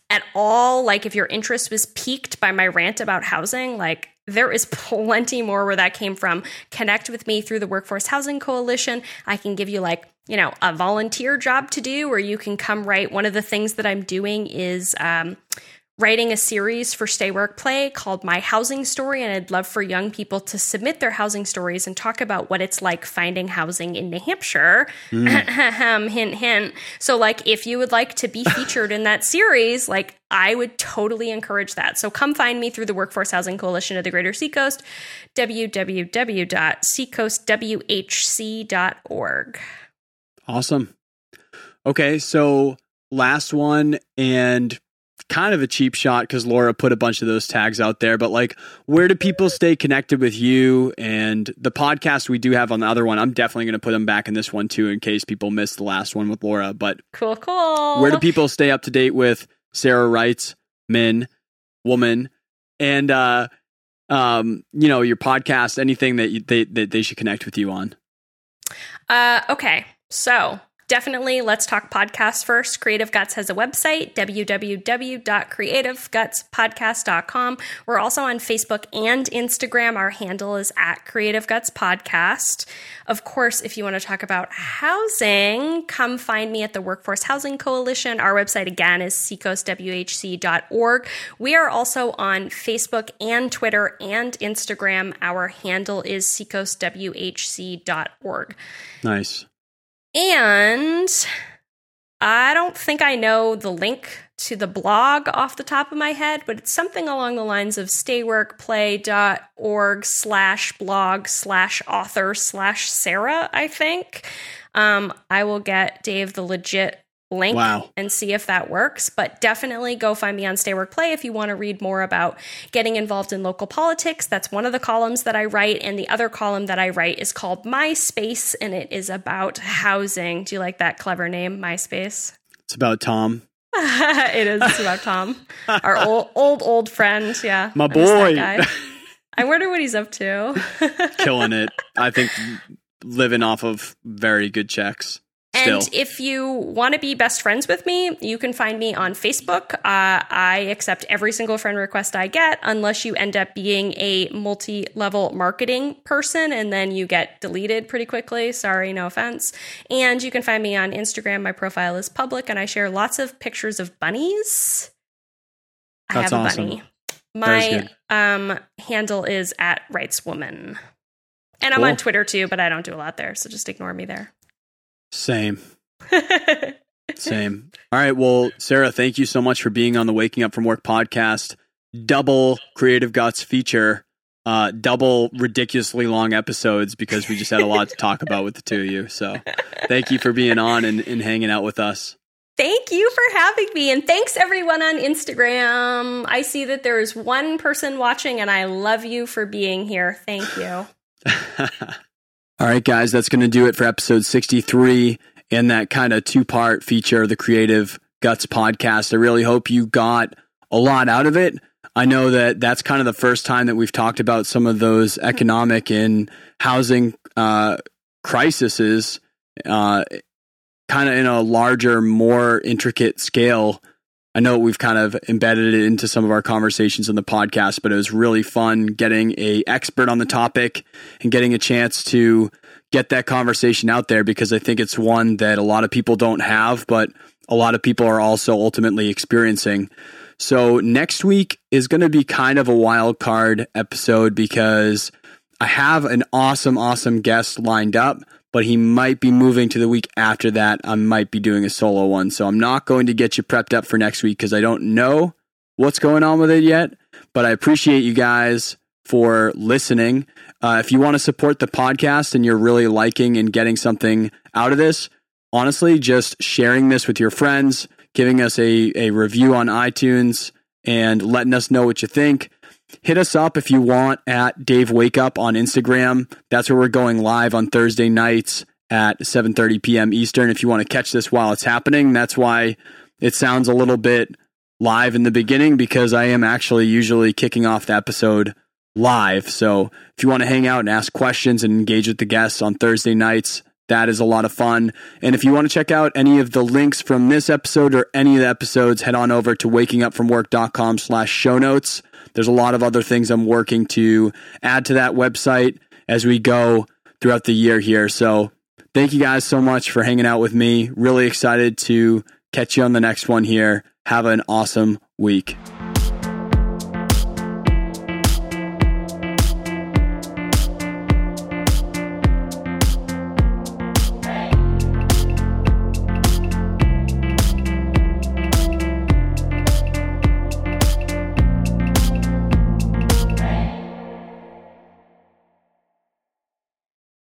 at all, like if your interest was piqued by my rant about housing, like there is plenty more where that came from. Connect with me through the Workforce Housing Coalition. I can give you like, you know, a volunteer job to do or you can come write. One of the things that I'm doing is um, writing a series for Stay Work Play called My Housing Story. And I'd love for young people to submit their housing stories and talk about what it's like finding housing in New Hampshire. Mm. hint, hint. So, like, if you would like to be featured in that series, like, I would totally encourage that. So come find me through the Workforce Housing Coalition of the Greater Seacoast, www.seacoastwhc.org.
Awesome. Okay, so last one, and kind of a cheap shot because Laura put a bunch of those tags out there. But like, where do people stay connected with you and the podcast we do have on the other one? I'm definitely going to put them back in this one too, in case people missed the last one with Laura. But
cool, cool.
Where do people stay up to date with Sarah Wrights, men, woman, and uh, um, you know, your podcast? Anything that you, they that they should connect with you on?
Uh, okay, so definitely let's talk podcast first. Creative Guts has a website, www.creativegutspodcast.com. We're also on Facebook and Instagram. Our handle is at Creative Guts Podcast. Of course, if you want to talk about housing, come find me at the Workforce Housing Coalition. Our website again is seacoastwhc.org. We are also on Facebook and Twitter and Instagram. Our handle is seacoastwhc.org.
Nice.
And I don't think I know the link to the blog off the top of my head, but it's something along the lines of stayworkplay.org slash blog slash author slash Sarah, I think. Um, I will get Dave the legit link wow. and see if that works. But definitely go find me on Stay Work Play if you want to read more about getting involved in local politics. That's one of the columns that I write. And the other column that I write is called My Space, and it is about housing. Do you like that clever name, MySpace?
It's about Tom.
it is it's about Tom, our old, old, old friend. Yeah.
My boy.
I wonder what he's up to.
Killing it. I think living off of very good checks.
And Still. if you want to be best friends with me, you can find me on Facebook. Uh, I accept every single friend request I get, unless you end up being a multi level marketing person and then you get deleted pretty quickly. Sorry, no offense. And you can find me on Instagram. My profile is public and I share lots of pictures of bunnies.
That's I have awesome. a bunny.
My um, handle is at rightswoman. And I'm on Twitter too, but I don't do a lot there. So just ignore me there.
Same. Same. All right. Well, Sarah, thank you so much for being on the Waking Up from Work podcast. Double Creative Guts feature, uh, double ridiculously long episodes because we just had a lot to talk about with the two of you. So thank you for being on and, and hanging out with us.
Thank you for having me. And thanks everyone on Instagram. I see that there is one person watching, and I love you for being here. Thank you.
All right, guys, that's going to do it for episode 63 and that kind of two part feature of the Creative Guts podcast. I really hope you got a lot out of it. I know that that's kind of the first time that we've talked about some of those economic and housing uh, crises, uh, kind of in a larger, more intricate scale I know we've kind of embedded it into some of our conversations in the podcast, but it was really fun getting a expert on the topic and getting a chance to get that conversation out there because I think it's one that a lot of people don't have, but a lot of people are also ultimately experiencing. So next week is going to be kind of a wild card episode because I have an awesome, awesome guest lined up but he might be moving to the week after that. I might be doing a solo one. So I'm not going to get you prepped up for next week because I don't know what's going on with it yet. But I appreciate you guys for listening. Uh, if you want to support the podcast and you're really liking and getting something out of this, honestly, just sharing this with your friends, giving us a, a review on iTunes, and letting us know what you think. Hit us up if you want at Dave Wake Up on Instagram. That's where we're going live on Thursday nights at 7:30 p.m. Eastern. If you want to catch this while it's happening, that's why it sounds a little bit live in the beginning because I am actually usually kicking off the episode live. So if you want to hang out and ask questions and engage with the guests on Thursday nights, that is a lot of fun. And if you want to check out any of the links from this episode or any of the episodes, head on over to wakingupfromwork.com slash show notes. There's a lot of other things I'm working to add to that website as we go throughout the year here. So thank you guys so much for hanging out with me. Really excited to catch you on the next one here. Have an awesome week.